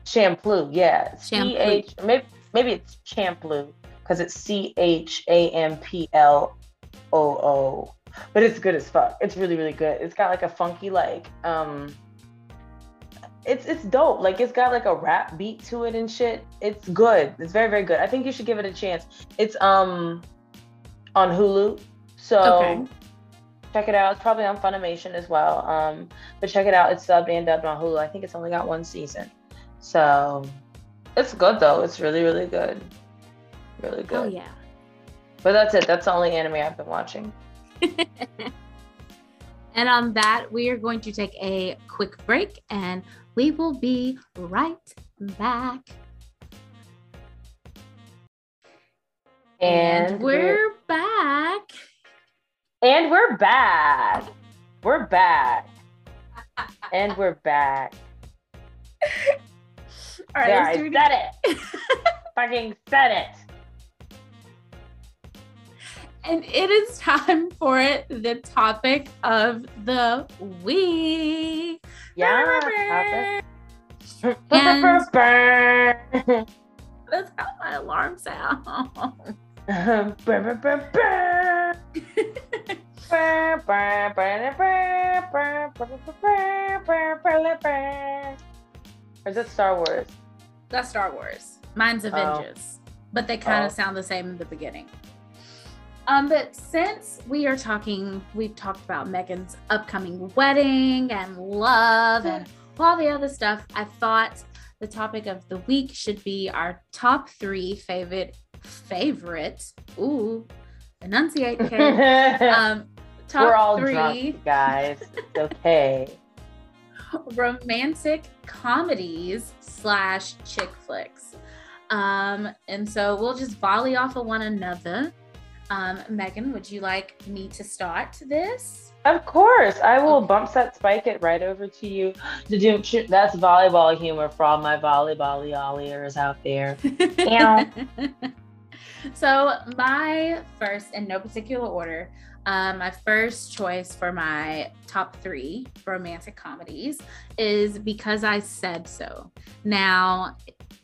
Champloo, yeah. C H maybe maybe it's Champloo because it's C H A M P L O O. But it's good as fuck. It's really really good. It's got like a funky like um. It's it's dope. Like it's got like a rap beat to it and shit. It's good. It's very very good. I think you should give it a chance. It's um on Hulu. So Okay. check it out. It's probably on Funimation as well. Um, but check it out. It's subbed and dubbed on Hulu. I think it's only got one season. So it's good though. It's really, really good. Really good. Oh yeah. But that's it. That's the only anime I've been watching. And on that, we are going to take a quick break and we will be right back. And, we're back. and we're back. We're back. And we're back. All right, there, let's I do it said it. Fucking said it. And it is time for it, the topic of the week. Yeah, topic. And that's how my alarm sounds. Or is it Star Wars? That's Star Wars. Mine's oh. Avengers. Oh. But they kind of oh. sound the same in the beginning. Um, but since we are talking, we've talked about Megan's upcoming wedding and love and all the other stuff. I thought the topic of the week should be our top three favorite favorite. Ooh, enunciate, um, top We're all three drunk, guys. It's okay. romantic comedies slash chick flicks. Um, and so we'll just volley off of one another. Um, Megan, would you like me to start this? Of course, I will bump set spike it right over to you. To do that's volleyball humor for all my volleyball olliers out there. So my first, in no particular order, um, my first choice for my top three romantic comedies is Because I Said So. Now,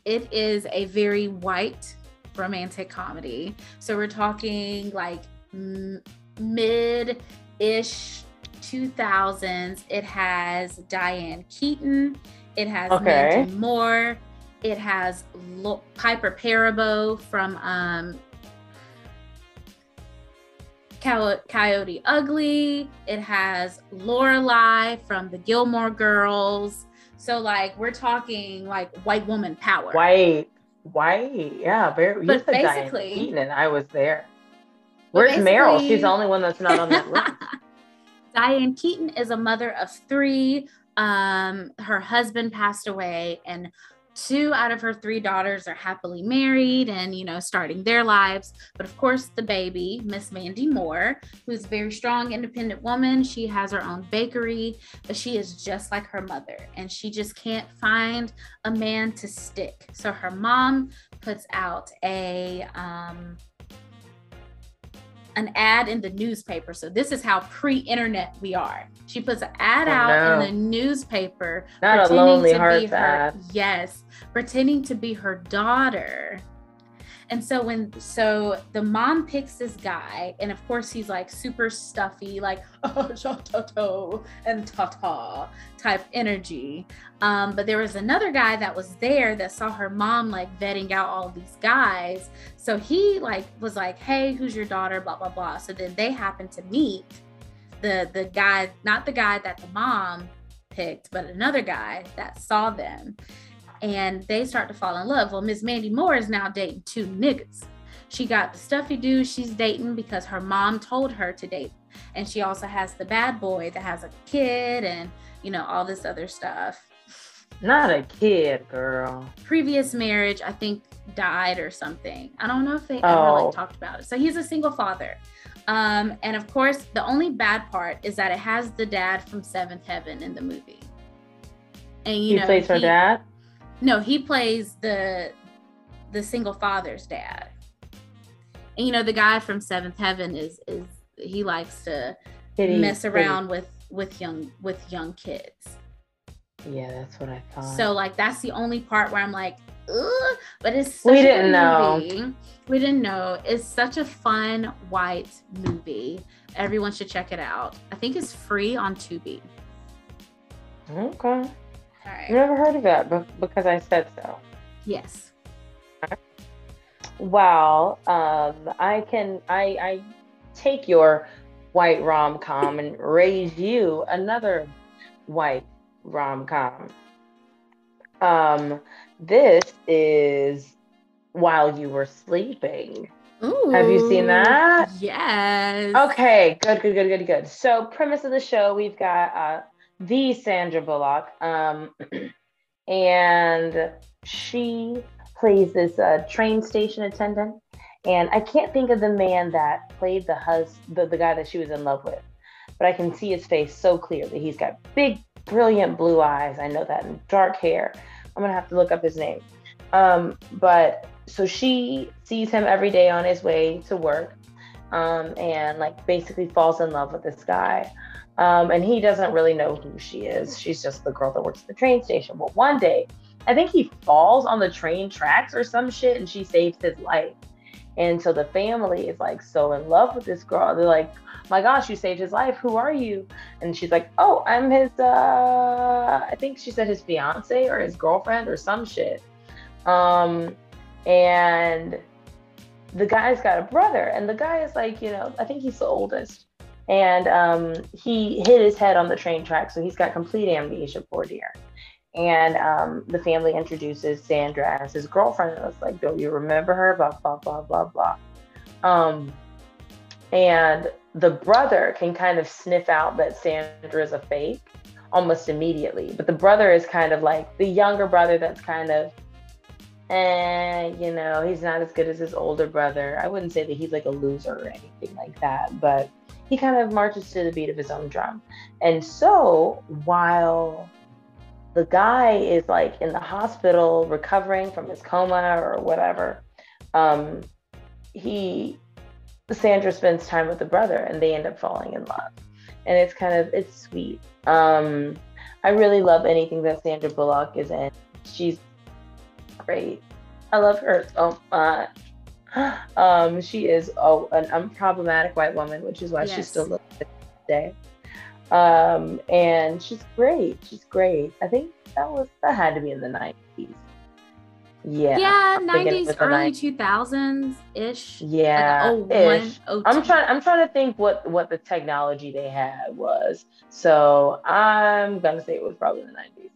it is a very white romantic comedy. So we're talking like m- mid-ish 2000s. It has Diane Keaton. It has Okay. Mandy Moore. It has Lo- Piper Perabo from um Coy- Coyote Ugly. It has Lorelai from the Gilmore Girls. So like we're talking like white woman power. White, white, yeah, very. you But said Diane basically- Keaton, and I was there. Where's Meryl? She's the only one that's not on that list. Diane Keaton is a mother of three. Um, her husband passed away, and two out of her three daughters are happily married and you know starting their lives. But of course, the baby, Miss Mandy Moore, who's a very strong, independent woman, she has her own bakery, but she is just like her mother, and she just can't find a man to stick. So her mom puts out a um, an ad in the newspaper. So this is how pre-internet we are. She puts an ad Oh, out no. in the newspaper. Not a pretending lonely to be her, ad. Yes, pretending to be her daughter. And so when so the mom picks this guy, and of course he's like super stuffy, like "Cha-ta-ta" and ta-ta type energy. Um, but there was another guy that was there that saw her mom like vetting out all these guys. So he like was like, "Hey, who's your daughter?" Blah blah blah. So then they happened to meet the the guy, not the guy that the mom picked, but another guy that saw them, and they start to fall in love. Well, Miss Mandy Moore is now dating two niggas. She got the stuffy dude she's dating because her mom told her to date, and she also has the bad boy that has a kid and you know all this other stuff Not a kid, girl. previous marriage i think died or something i don't know if they ever Oh. like talked about it so he's a single father um and of course the only bad part is that it has the dad from seventh heaven in the movie and you he know plays her dad. No he plays the the single father's dad and you know the guy from seventh heaven is is he likes to mess around with with young with young kids Yeah, that's what I thought. so like that's the only part where I'm like, Ugh, but it's such We didn't know. We didn't know. It's such a fun white movie. Everyone should check it out. I think it's free on Tubi. okay, right. never heard of that, but because I said so. Yes. Well, um, I can I I take your white rom com and raise you another white rom com. Um, this is while you were sleeping. Have you seen that? Yes. Okay, good, good, good, good, good. So, premise of the show, we've got uh, the Sandra Bullock, um, and she plays this uh, train station attendant. And I can't think of the man that played the hus the, the guy that she was in love with, but I can see his face so clearly. He's got big, brilliant blue eyes. I know that, and dark hair. I'm gonna have to look up his name. Um, but so she sees him every day on his way to work um, and like basically falls in love with this guy. Um, and he doesn't really know who she is. She's just the girl that works at the train station. But one day, I think he falls on the train tracks or some shit, and she saves his life. And so the family is like so in love with this girl. They're like, "My gosh, you saved his life. Who are you?" And she's like, "Oh, I'm his. uh I think she said his fiance or his girlfriend or some shit." Um, and the guy's got a brother, and the guy is like, you know, I think he's the oldest, and um, he hit his head on the train track, so he's got complete amnesia, poor dear. And um, the family introduces Sandra as his girlfriend, and it's like, don't you remember her? Blah blah blah blah blah. Um, and the brother can kind of sniff out that Sandra is a fake almost immediately, but the brother is kind of like the younger brother that's kind of and you know he's not as good as his older brother i wouldn't say that he's like a loser or anything like that but he kind of marches to the beat of his own drum and so while the guy is like in the hospital recovering from his coma or whatever um he sandra spends time with the brother and they end up falling in love and it's kind of it's sweet um i really love anything that sandra bullock is in she's great. I love her so much. Um, she is oh, an unproblematic white woman, which is why she's Yes. still living today. Um, and she's great. She's great. I think that was that had to be in the nineties. Yeah. Yeah, I'm thinking it nineties, early two thousands ish. Yeah. Like oh one, ish. oh. I'm trying. I'm trying to think what what the technology they had was. So I'm gonna say it was probably the 90s.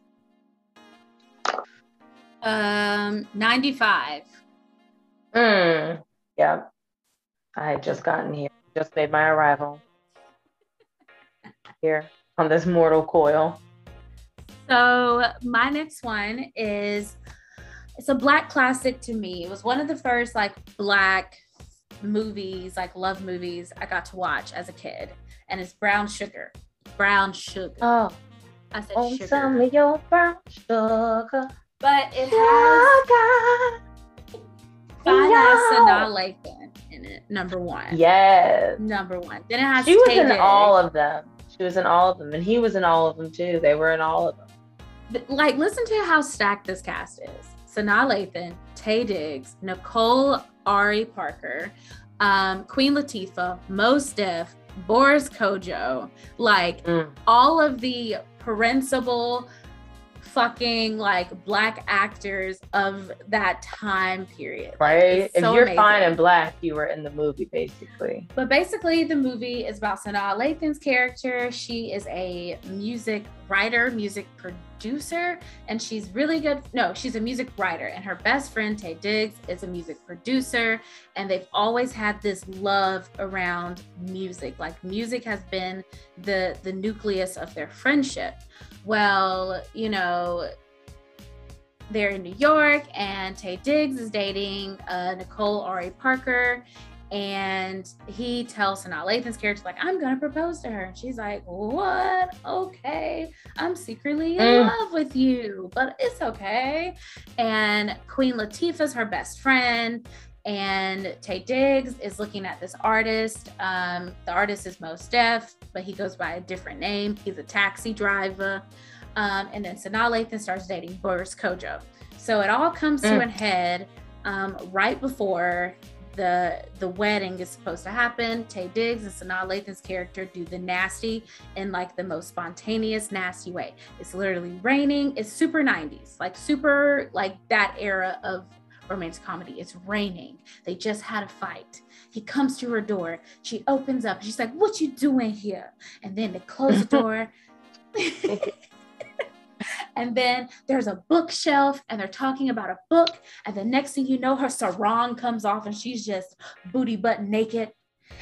Um, ninety five. Mm. Yeah. I had just gotten here. Just made my arrival here on this mortal coil. So my next one is it's a black classic to me. It was one of the first like black movies, like love movies I got to watch as a kid. And it's Brown Sugar. Brown Sugar. Oh, I said on sugar. some of your brown sugar. But it has sugar. Fine ass Sanaa Lathan in it, number one. Yes. Number one. Then it has She was in all of them. She was in all of them, and he was in all of them too. They were in all of them. Th- like listen to how stacked this cast is. Sanaa Lathan, Taye Diggs, Nicole Ari Parker, um, Queen Latifah, Mos Def, Boris Kodjoe, like Mm. all of the principal fucking like black actors of that time period. Like, Right? it's if so you're fine and black, you were in the movie, basically. But basically, the movie is about Sanaa Lathan's character. She is a music writer, music producer, and she's really good. No, she's a music writer, and her best friend, Taye Diggs, is a music producer. And they've always had this love around music. Like, music has been the, the nucleus of their friendship. Well, you know, they're in New York, and Taye Diggs is dating uh, Nicole Ari Parker. And he tells Sanaa Lathan's character like I'm gonna propose to her. And she's like what? Okay. I'm secretly in Mm. love with you but it's okay. And Queen Latifah's her best friend and Taye Diggs is looking at this artist um, the artist is Mos Def, but he goes by a different name he's a taxi driver um, and then Sanaa Lathan starts dating Boris Kodjoe so it all comes to a head um, right before the the wedding is supposed to happen. Taye Diggs and Sanaa Lathan's character do the nasty in like the most spontaneous, nasty way. It's literally raining. It's super 90s, like super like that era of romantic comedy. It's raining. They just had a fight. He comes to her door. She opens up. She's like, "What you doing here?" And then they close the door. and then there's a bookshelf and they're talking about a book and the next thing you know her sarong comes off and she's just booty butt naked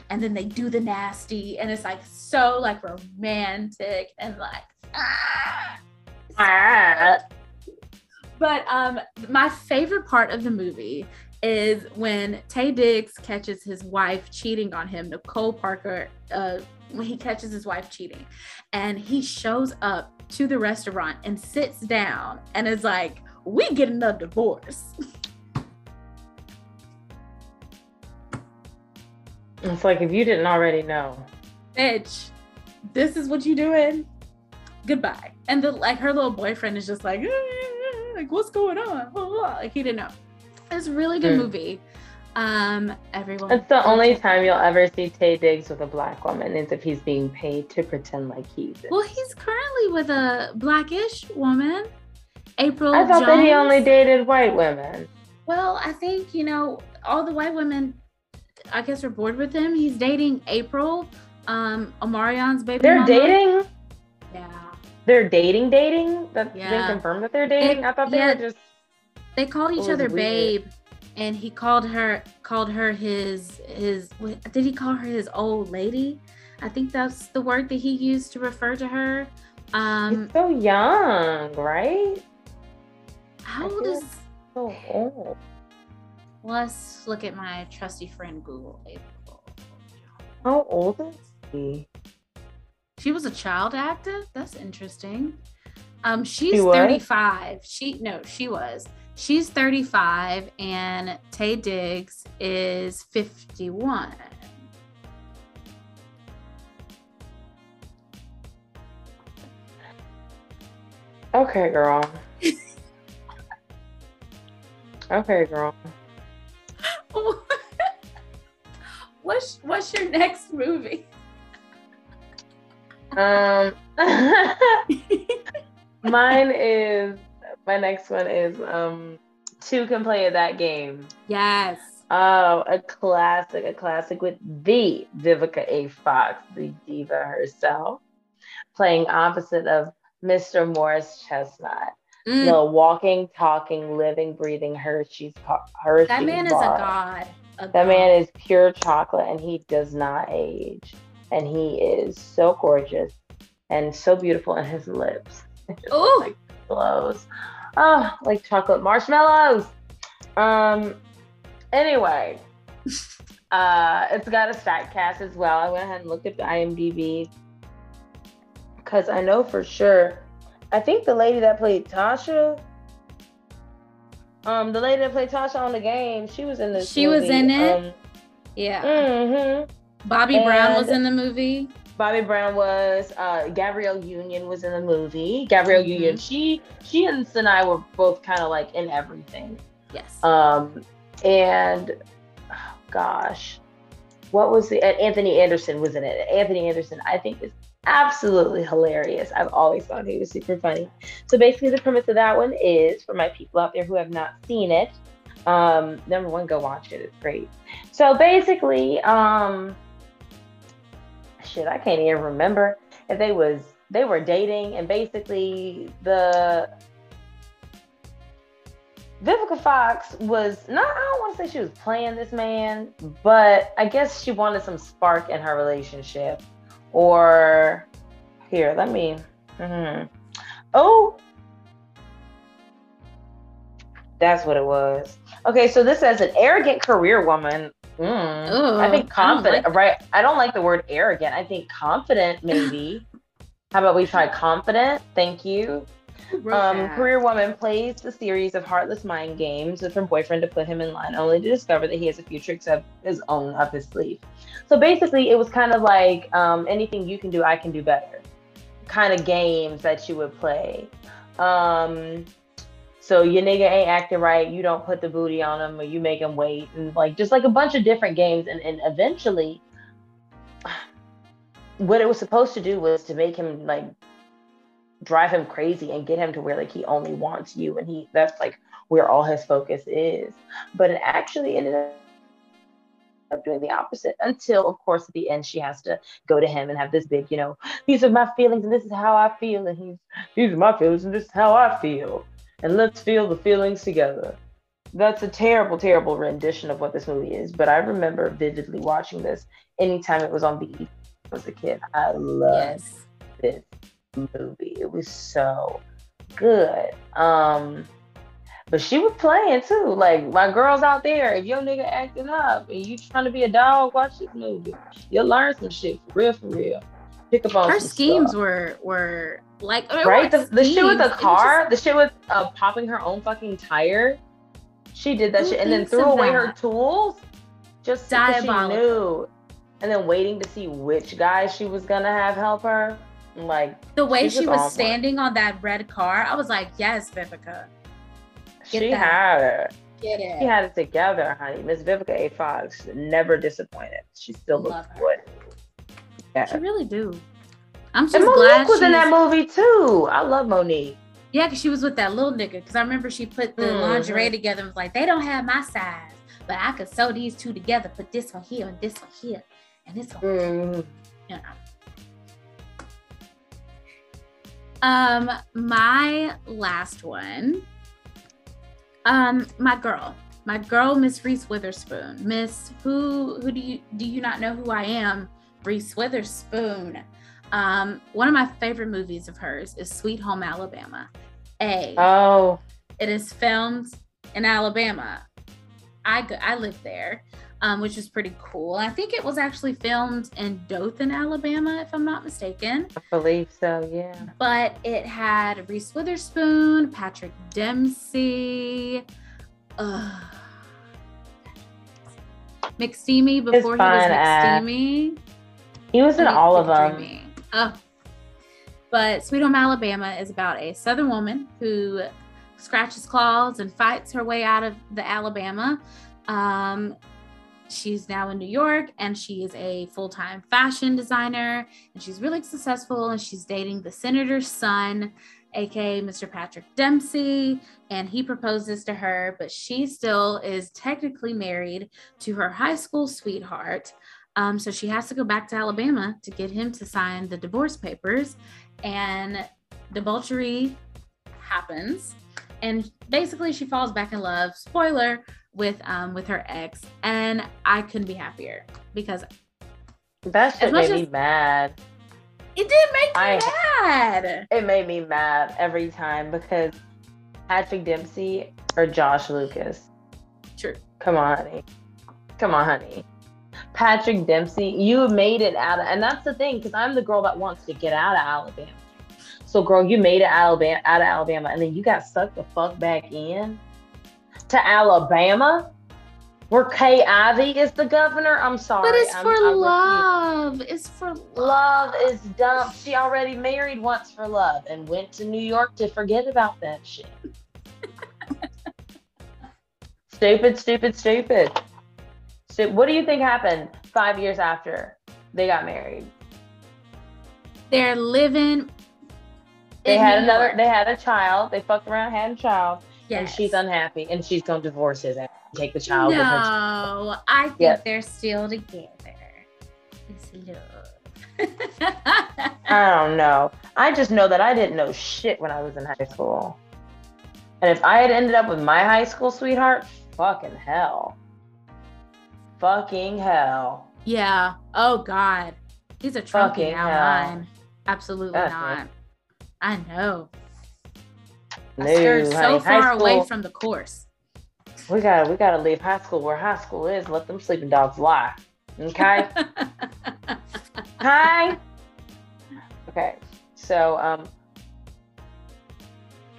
and then they do the nasty and it's like so like romantic and like ah. Ah. But um my favorite part of the movie is when Taye Diggs catches his wife cheating on him, Nicole Parker, uh, when he catches his wife cheating, and he shows up to the restaurant and sits down and is like, "We getting a divorce." It's like if you didn't already know. bitch, this is what you doing. Goodbye. And the like her little boyfriend is just like, "Eh, like what's going on? Blah, blah, blah." Like he didn't know. It's a really good Mm. movie. Um, everyone. It's the only time you'll ever see Taye Diggs with a black woman is if he's being paid to pretend like he's. Well, he's currently with a blackish woman, Apryl. I thought that he only dated white women. Well, I think you know all the white women. I guess are bored with him. He's dating Apryl, um, Omarion's baby. They're mama. dating. Yeah. They're dating, dating. That's Yeah. been confirmed that they're dating. I thought they yeah. were just. they called each other weird. babe and he called her called her his his did he call her his old lady i think that's the word that he used to refer to her um so young, right? how old is So old. let's look at my trusty friend google How old is he? She was a child actor that's interesting um she's She 35 she no she was she's 35 and taye diggs is 51 Okay, girl. okay, girl. what's what's your next movie? Um, mine is my next one is um two can play at that game. Yes. Oh, a classic, a classic with the Vivica A. Fox, the diva herself, playing opposite of Mr. Morris Chestnut. Mm, The walking, talking, living, breathing Hershey's Hershey's that man is a god. A That man is pure chocolate and he does not age. And he is so gorgeous and so beautiful in his lips. Oh, like glows. Oh, like chocolate marshmallows. Um anyway. Uh it's got a stat cast as well. I went ahead and looked at the IMDb because I know for sure. I think the lady that played Tasha, um, the lady that played Tasha on the game, she was in this. She was in it? Um, Yeah. mhm. Bobby Brown was in the movie. Bobby Brown was. Uh, Gabrielle Union was in the movie. Gabrielle Mhm. Union, she she and Sanaa were both kind of like in everything. Yes. Um, and oh, gosh, what was the and Anthony Anderson was in it. Anthony Anderson, I think, is absolutely hilarious. I've always thought he was super funny. So basically, the premise of that one is for my people out there who have not seen it. Um, number one, go watch it. It's great. So basically, um, shit, I can't even remember if they was they were dating, and basically the Vivica Fox was not, I don't want to say she was playing this man, but I guess she wanted some spark in her relationship. Or here, let me. mm-hmm. Oh, that's what it was. Okay, so this says an arrogant career woman. Mm, Ooh, I think I confident, like- right? I don't like the word arrogant. I think confident, maybe. How about we try confident? Thank you. Um, career woman plays the series of heartless mind games with her boyfriend to put him in line, only to discover that he has a few tricks of his own up his sleeve. So basically, it was kind of like um, anything you can do, I can do better, kind of games that you would play. Um, so your nigga ain't acting right, you don't put the booty on him, or you make him wait, and like just like a bunch of different games, and, and eventually, what it was supposed to do was to make him like drive him crazy and get him to where like he only wants you. And he that's like where all his focus is. But it actually ended up doing the opposite until of course at the end she has to go to him and have this big you know these are my feelings and this is how i feel. And he's these are my feelings and this is how i feel and let's feel the feelings together that's a terrible terrible rendition of what this movie is but i remember vividly watching this anytime it was on BET as a kid i loved Yes. this movie. It was so good. Um, but she was playing too. Like my girls out there, if your nigga acting up and you trying to be a dog, watch this movie. You'll learn some shit for real, for real. Pick up on Her schemes stuff. were were like right. The, the shit with the it car, the shit with uh, popping her own fucking tire. She did that Who shit and then threw away her tools just because she knew. And then waiting to see which guy she was gonna have help her. Like the way she was on was point. standing on that red car, I was like, yes, Vivica, Get she that. had it. get She had it together, honey. Miss Vivica A. Fox never disappointed. She still looks her. good. Yeah. She really do. I'm just And glad Mo'Nique was in that movie too. I love Mo'Nique. Yeah, because she was with that little nigga. Because I remember she put the Mhm. lingerie together and was like, they don't have my size, but I could sew these two together, put this one here and this one here, and this one. Mm. You know. Um, my last one. Um, my girl, my girl, Miss Reese Witherspoon. Miss, who who do you do you not know who I am? Reese Witherspoon. Um, one of my favorite movies of hers is Sweet Home Alabama. A. Oh, It is filmed in Alabama. I go, I lived there, um, which is pretty cool. I think it was actually filmed in Dothan, Alabama, if I'm not mistaken. I believe so. Yeah. But it had Reese Witherspoon, Patrick Dempsey, uh, McSteamy before he was ass. He was in all of them. dreamy. But Sweet Home Alabama is about a Southern woman who scratches claws and fights her way out of the Alabama. Um, she's now in New York and she is a full time fashion designer and she's really successful and she's dating the senator's son. aka Mr. Patrick Dempsey, and he proposes to her, but she still is technically married to her high school sweetheart. Um, so she has to go back to Alabama to get him to sign the divorce papers, and debauchery happens, and basically she falls back in love. Spoiler with um with her ex, and I couldn't be happier because That shit made me mad. it did make me I- mad. It made me mad every time because Patrick Dempsey or Josh Lucas. True. Come on, honey. Come on, honey. Patrick Dempsey, you made it out of, and that's the thing, because I'm the girl that wants to get out of Alabama. So, girl, you made it Alabama out of Alabama, and then you got sucked the fuck back in to Alabama, where Kay Ivey is the governor. I'm sorry, But it's I'm- for love. It's for love. Love is dumb. She already married once for love and went to New York to forget about that shit. stupid, stupid, stupid. Stu- what do you think happened five years after they got married? They're living. They had New another. York. They had a child. They fucked around, had a child, and Yes. she's unhappy, and she's gonna divorce his ass, and take the child with her. No, I think Yes. they're still together. It's love. I don't know. I just know that I didn't know shit when I was in high school. And if I had ended up with my high school sweetheart, fucking hell. Fucking hell. yeah. Oh God. He's a now. hell. Absolutely That's not. I know. I No, steered so honey, far away from the course. We gotta we gotta leave high school where high school is. Let them sleeping dogs lie. Okay? Hi. Okay. So um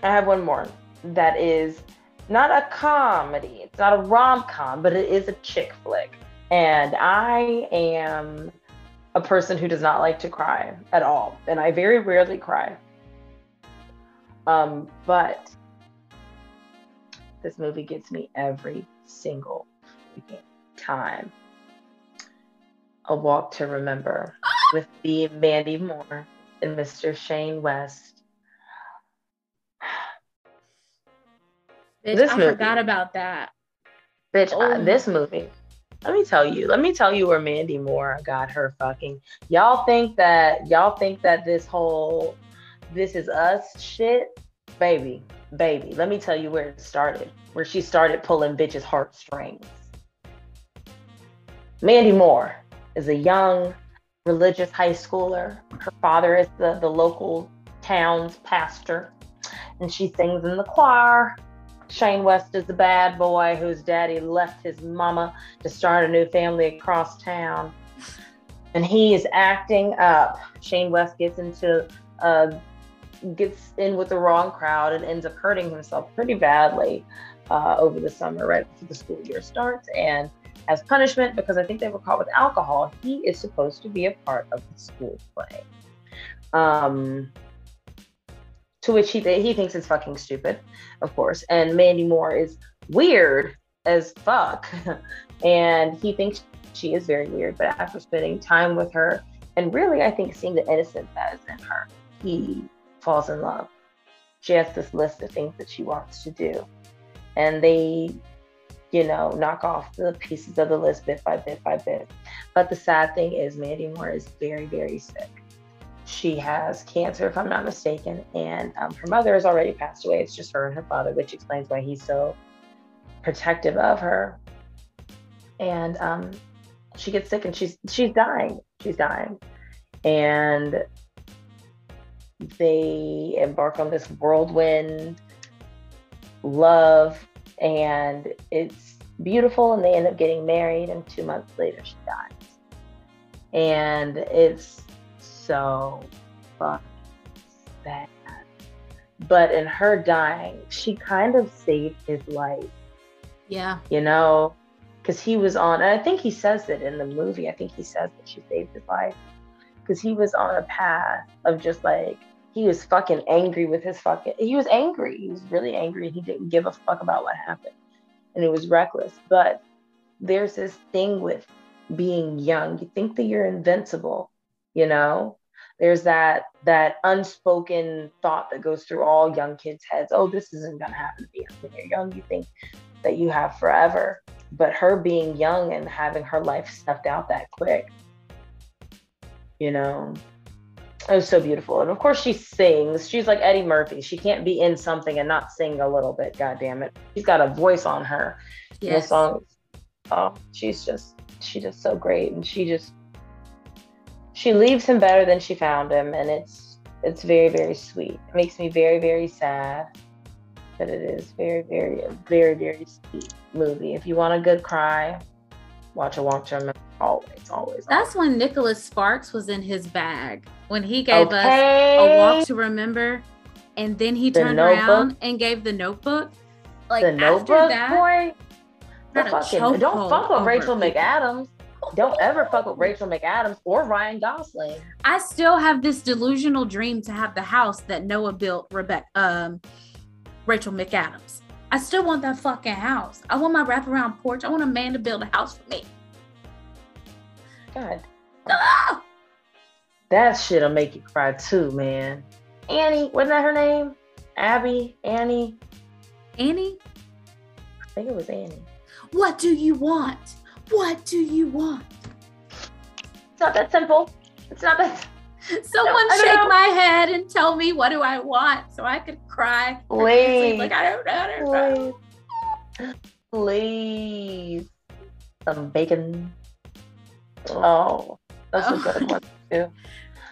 I have one more that is not a comedy. It's not a rom-com, but it is a chick flick. And I am a person who does not like to cry at all. And I very rarely cry. Um, but this movie gets me every single time. A Walk to Remember with the Mandy Moore and Mr. Shane West. Bitch, This I movie. forgot about that. Bitch, Oh. I- this movie. Let me tell you. Let me tell you where Mandy Moore got her fucking. Y'all think that y'all think that this whole this is us shit, baby, baby. Let me tell you where it started. Where she started pulling bitches' heartstrings. Mandy Moore is a young religious high schooler. Her father is the, the local town's pastor, and she sings in the choir. Shane West is the bad boy whose daddy left his mama to start a new family across town. And he is acting up. Shane West gets into uh, gets in with the wrong crowd and ends up hurting himself pretty badly uh, over the summer, right before the school year starts. And as punishment, because I think they were caught with alcohol, he is supposed to be a part of the school play. Um, to which he he thinks it's fucking stupid, of course. And Mandy Moore is weird as fuck, and he thinks she is very weird. But after spending time with her, and really, I think seeing the innocence that is in her, he falls in love. She has this list of things that she wants to do, and they, you know, knock off the pieces of the list bit by bit by bit. But the sad thing is, Mandy Moore is very, very sick she has cancer, if I'm not mistaken, and um, her mother has already passed away. It's just her and her father, which explains why he's so protective of her. And um, she gets sick, and she's she's dying. She's dying, and they embark on this whirlwind love, and it's beautiful. And they end up getting married, and two months later, she dies. And it's so fucking sad. But in her dying, she kind of saved his life, Yeah. you know, because he was on, and I think he says it in the movie. I think he says that she saved his life because he was on a path of just like, he was fucking angry with his fucking, he was angry. He was really angry. And he didn't give a fuck about what happened. And it was reckless. But there's this thing with being young. You think that you're invincible, you know? there's that that unspoken thought that goes through all young kids' heads. Oh, this isn't gonna happen to me when you're young. You think that you have forever, but her being young and having her life snuffed out that quick, you know, it was so beautiful. And of course, she sings. She's like Eddie Murphy. She can't be in something and not sing a little bit. God damn it, she's got a voice on her. Yes. The songs. Oh, she's just she's just so great, and she just she leaves him better than she found him, and it's it's very very sweet. It makes me very very sad, but it is very very very very sweet movie. If you want a good cry, watch a walk to remember. Always, always. That's when Nicholas Sparks was in his bag when he gave us a walk to remember, and then he The turned Notebook. around and gave the Notebook. Like the after Notebook that, boy. Don't, fucking, don't fuck with Rachel people. McAdams. Don't ever fuck with Rachel McAdams or Ryan Gosling. I still have this delusional dream to have the house that Noah built Rebecca um Rachel McAdams. I still want that fucking house. I want my wraparound porch. I want a man to build a house for me. God, Ah! that shit'll make you cry too, man. Annie, wasn't that her name? Abby, Annie. Annie, I think it was Annie. what do you want? What do you want? It's not that simple. It's not that. Someone don't shake know. my head and tell me what do I want so I could cry. Please, Like I don't know. I don't know. please, please, some bacon. Oh, that's Oh. a good one too.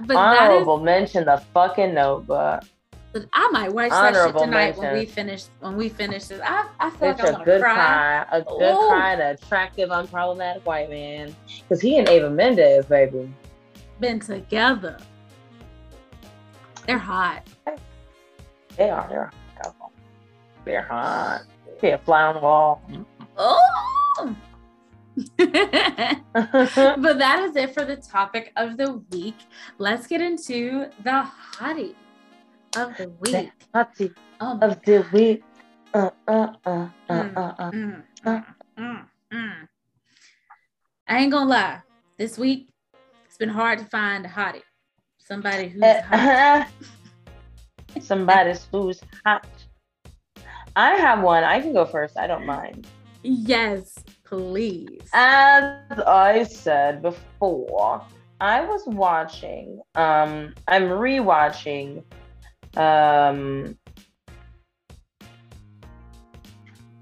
But that is Honorable mention the fucking Notebook. But I might watch that shit Honorable tonight when we finish when we finish this. I, I feel It's like I a want to good cry. a good Ooh. cry, an attractive, unproblematic white man. Because he and Eva Mendes, baby. Been together. They're hot. They are. They're hot. They're hot. A fly on the wall. Oh. but that is it for the topic of the week. Let's get into the hottie of the week. Hottie Oh of the week. Uh, uh, uh, uh, Mm. uh, uh. Mm, mm, mm, mm. I ain't gonna lie. This week, it's been hard to find a hottie. Somebody who's hot. Uh, Somebody's who's hot. I have one. I can go first. I don't mind. Yes, please. As I said before, I was watching, um, I'm rewatching, um,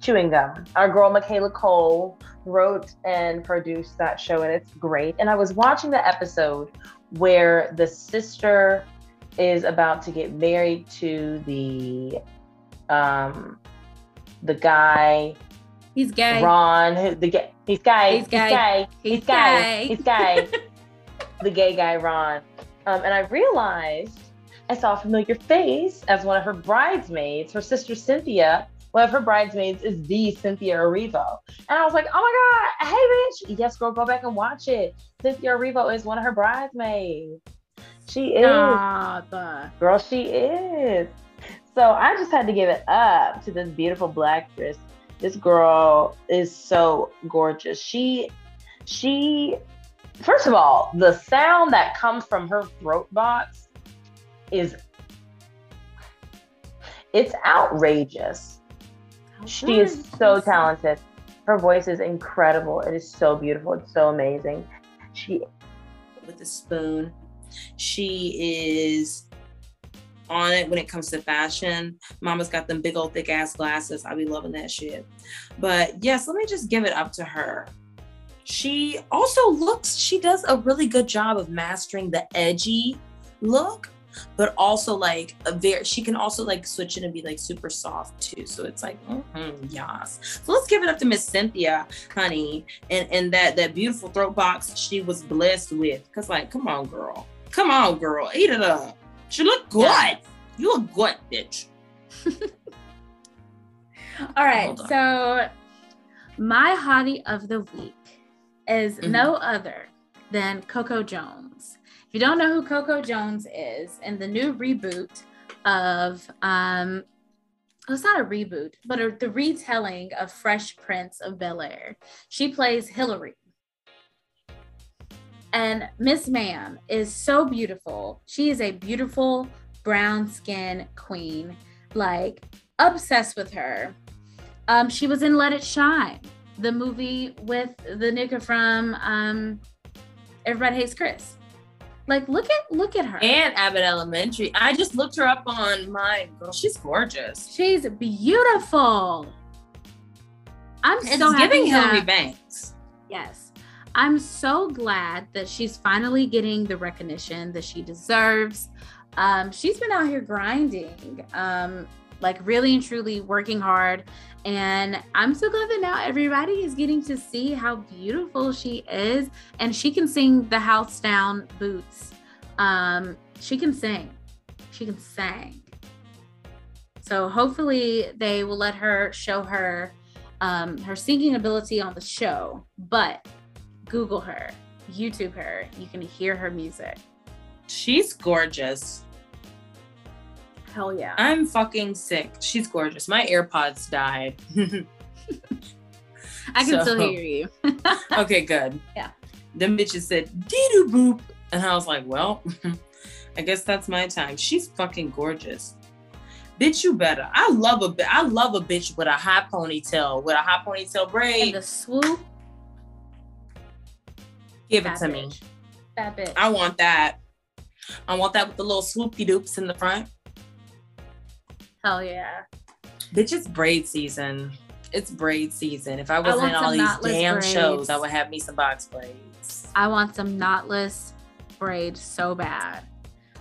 Chewing Gum. Our girl Michaela Coel wrote and produced that show, and it's great. And I was watching the episode where the sister is about to get married to the, um, the guy He's gay. Ron, who, the gay, he's gay, He's gay. he's He's gay, gay. he's gay, the gay guy Ron. Um, and I realized I saw a familiar face as one of her bridesmaids. Her sister Cynthia, one of her bridesmaids, is the Cynthia Erivo. And I was like, oh my god, hey bitch, yes, girl, go back and watch it. Cynthia Erivo is one of her bridesmaids. She is. Stop. Girl, she is. So I just had to give it up to this beautiful black dress. This girl is so gorgeous. She, she, first of all, the sound that comes from her throat box is, it's outrageous. She is so talented. Her voice is incredible. It is so beautiful. It's so amazing. She with a spoon. She is on it when it comes to fashion. Mama's got them big old thick ass glasses. I be loving that shit. But yes, let me just give it up to her. She also looks, she does a really good job of mastering the edgy look, but also like a very, she can also like switch in and be like super soft too. So it's like, mm-hmm, yes. So let's give it up to Miss Cynthia, honey, and, and that, that beautiful throat box she was blessed with. Cause like, come on, girl. Come on, girl. Eat it up. She look good. Yeah. You look good, bitch. All right. So, my hottie of the week is Mhm. no other than Coco Jones. You don't know who Coco Jones is, in the new reboot of, um, well, it's not a reboot, but a, the retelling of Fresh Prince of Bel Air, she plays Hillary. And Miss Ma'am is so beautiful. She is a beautiful brown skin queen. Like obsessed with her. Um, she was in Let It Shine, the movie with the nigga from um, Everybody Hates Chris. Like look at look at her. And Abbott Elementary. I just looked her up on mine. Girl, she's gorgeous. She's beautiful. I'm It's so happy giving Hillary that- Banks. Yes. I'm so glad that she's finally getting the recognition that she deserves. Um, she's been out here grinding, um, like really and truly working hard. And I'm so glad that now everybody is getting to see how beautiful she is. And she can sing the house down boots. Um, she can sing. She can sing. So hopefully they will let her show her um, her singing ability on the show, but Google her, YouTube her. You can hear her music. She's gorgeous. Hell yeah. I'm fucking sick. She's gorgeous. My AirPods died. I can so- still hear you. okay, good. Yeah. Them bitches said dee boop. And I was like, well, I guess that's my time. She's fucking gorgeous. Bitch, you better. I love a I love a bitch with a high ponytail, with a high ponytail And braid. the swoop. Give it Bad to me. bitch. That bitch. I want that. I want that with the little swoopy doops in the front. Hell yeah. Bitch, it's braid season. It's braid season. If I wasn't want in all these damn braids. shows, I would have me some box braids. I want some knotless braid so bad.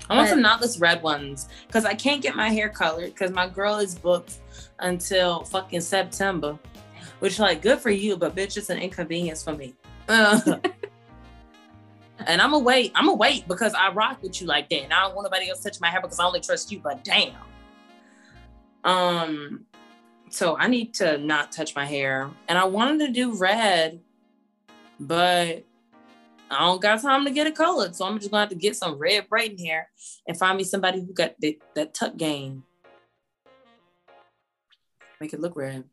I want But- some knotless red ones because I can't get my hair colored because my girl is booked until fucking September, which like good for you, but bitch, it's an inconvenience for me. And I'm gonna wait. I'm gonna wait because I rock with you like that, and I don't want nobody else touch my hair because I only trust you. But damn. Um, so I need to not touch my hair, and I wanted to do red, but I don't got time to get it colored, so I'm just gonna have to get some red braiding hair and find me somebody who got the, that tuck game. Make it look red.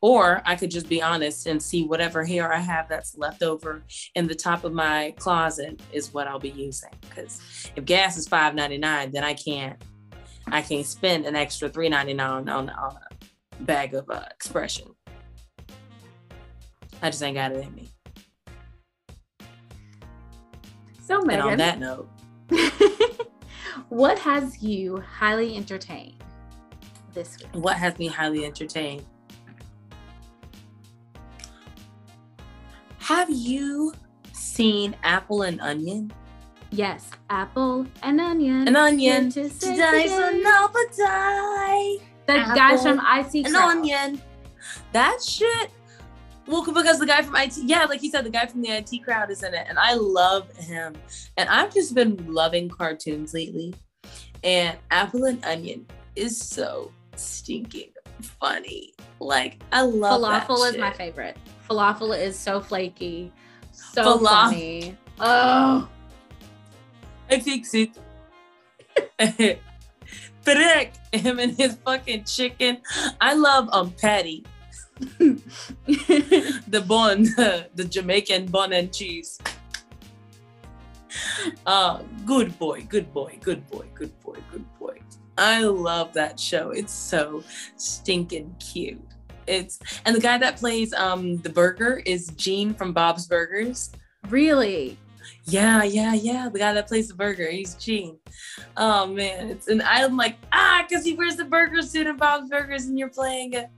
Or I could just be honest and see whatever hair I have that's left over in the top of my closet is what I'll be using. Because if gas is $5.99, then I can't I can't spend an extra $3.99 on, on, on a bag of uh, Xpression. I just ain't got it in me. So And on that note, what has you highly entertained this week? what has me highly entertained? Have you seen Apple and Onion? Yes, apple and onion. An onion. To say Today's today. another day. The guys apple from IT An Crowd. onion. That shit. Well, because the guy from IT, yeah, like he said, the guy from the IT crowd is in it, and I love him. And I've just been loving cartoons lately. And Apple and Onion is so stinking funny. Like I love Falafel is my favorite. Falafel is so flaky, so Falaf- funny. Oh, I fix it. Frick him and his fucking chicken. I love um Patty, the bun, the Jamaican bun and cheese. Uh, good boy, good boy, good boy, good boy, good boy. I love that show. It's so stinking cute. It's and the guy that plays um the burger is Gene from Bob's Burgers. really? Yeah, yeah, yeah. The guy that plays the burger, he's Gene. Oh man, it's and I'm like ah, because he wears the burger suit and Bob's Burgers, and you're playing a,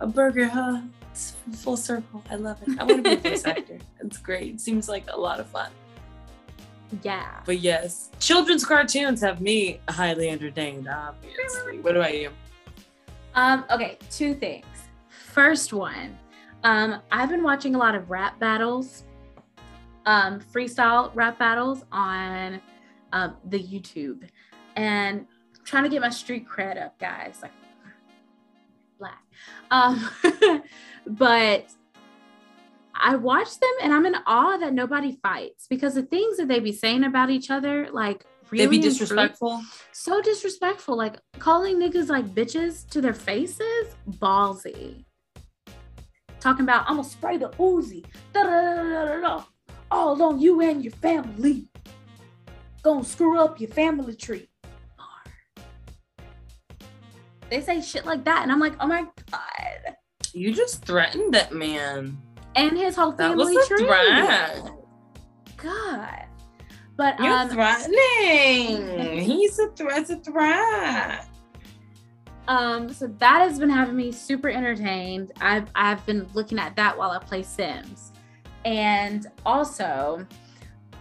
a burger, huh? It's full circle. I love it. I want to be a voice actor. It's great. It seems like a lot of fun. Yeah. But yes, children's cartoons have me highly entertained. Obviously. What about you? Um, okay, two things. First one, um, I've been watching a lot of rap battles, um, freestyle rap battles on um, the YouTube, and trying to get my street cred up, guys. Like black, um, but I watch them and I'm in awe that nobody fights because the things that they be saying about each other, like really They be disrespectful. so disrespectful. Like calling niggas like bitches to their faces, ballsy. Talking about I'm gonna spray the Uzi. Da, da, da. All on you and your family. Gonna screw up your family tree. They say shit like that, and I'm like, oh my god. You just threatened that man. And his whole That was family a tree. threat. God. But You're um, threatening. He's a threat. It's a threat. Um, so that has been having me super entertained. I've I've been looking at that while I play Sims. And also,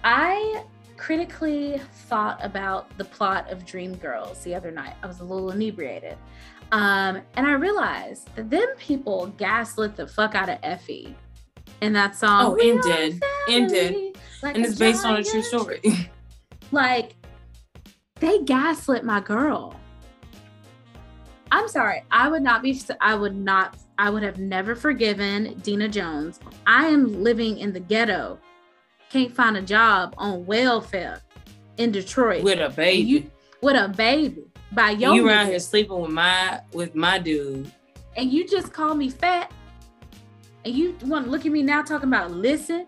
I critically thought about the plot of Dreamgirls the other night. I was a little inebriated. Um, and I realized that them people gaslit the fuck out of Effie in that song. Oh, We and did. And did. like And it's based on a true story. like they gaslit my girl i'm sorry i would not be i would not i would have never forgiven deena jones i am living in the ghetto can't find a job on welfare in detroit With a baby. you with a baby by your you around here sleeping with my with my dude. and you just call me fat and you want to look at me now talking about listen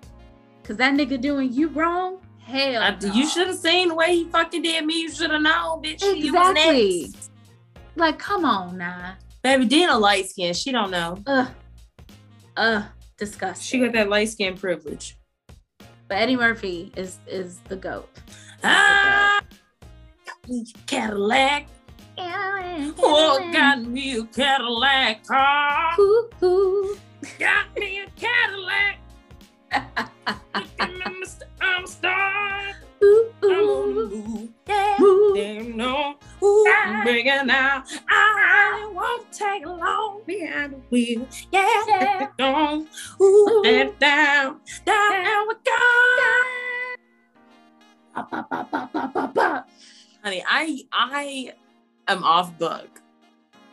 because that nigga doing you wrong hell I, no. You should have seen the way he fucking did me. You should have known, bitch. Exactly. like come on now Baby Deena light skin. She don't know. Ugh. Ugh. Disgusting. She got that light skin privilege. but Eddie Murphy is is the goat. Ah, got me a Cadillac. Oh, got me a Cadillac car. Ooh, ooh. Got me a Cadillac. Look at me, Mr. I'm a star. Ooh, I'm on the move. Yeah. Ooh. Damn no. Ooh, I'm bringing out. I won't take long behind the wheel. Yeah. Yeah. Get it on. Ooh, and down. Down we go. Ba, ba, ba, ba, ba, ba, ba. Honey, I I am off book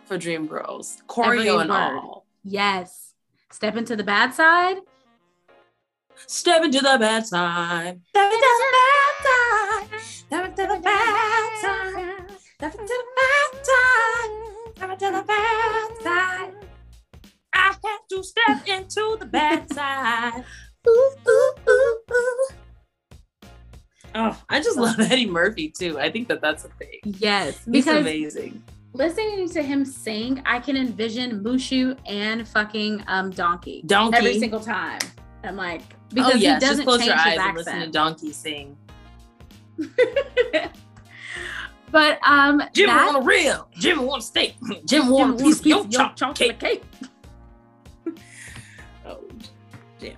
for Dream Girls. Every Choreo and word. all. Yes. Step into the bad side. Step into the bad side. Step into the bad side. Step into the bad side. Step into the bad side. Into the bad side. I had to step into the bad side. Ooh, ooh, ooh, ooh. Oh, I just love Eddie Murphy too. I think that that's a thing. Yes. He's Because amazing. listening to him sing, I can envision Mushu and fucking um Donkey Donkey. every single time. I'm like, because oh yeah, he doesn't just close change your his eyes and listen to. Donkey sing. but um Jimmy that- want a rib. Jimmy want a steak. Jimmy want a piece of your chocolate cake. Oh, Jimmy.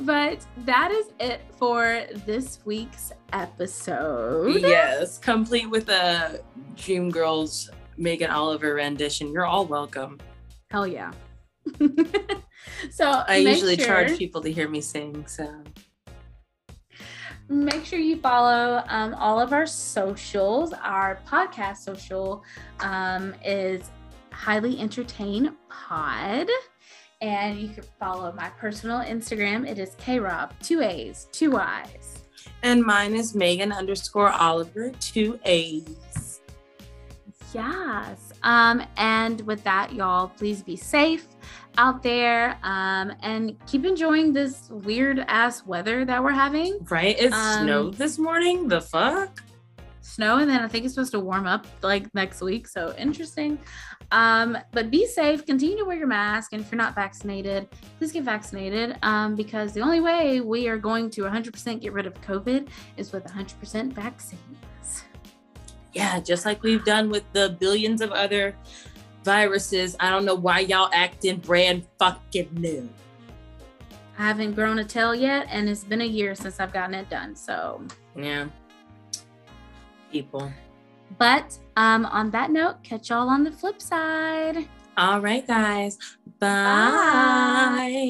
But that is it for this week's episode. Yes, complete with a Dream Girls Meagan Oliver rendition. You're all welcome. Hell yeah. so I usually sure, charge people to hear me sing, so Make sure you follow um, all of our socials. Our podcast social um, is Highly Entertain Pod. And you can follow my personal Instagram. It is KRob, two A's, two I's. and mine is Meagan underscore Oliver, two A's. Yes. Um, and with that, y'all, please be safe out there um, and keep enjoying this weird ass weather that we're having. Right? It Um, snowed this morning. The fuck? Snow, and then I think it's supposed to warm up like next week. So interesting. Um, but be safe, continue to wear your mask. And if you're not vaccinated, please get vaccinated um, because the only way we are going to 100% get rid of COVID is with 100% vaccines. Yeah, just like we've done with the billions of other viruses. I don't know why y'all acting brand fucking new. I haven't grown a tail yet, and it's been a year since I've gotten it done. So, Yeah. People. but um, on that note, catch y'all on the flip side. All right, guys. Bye.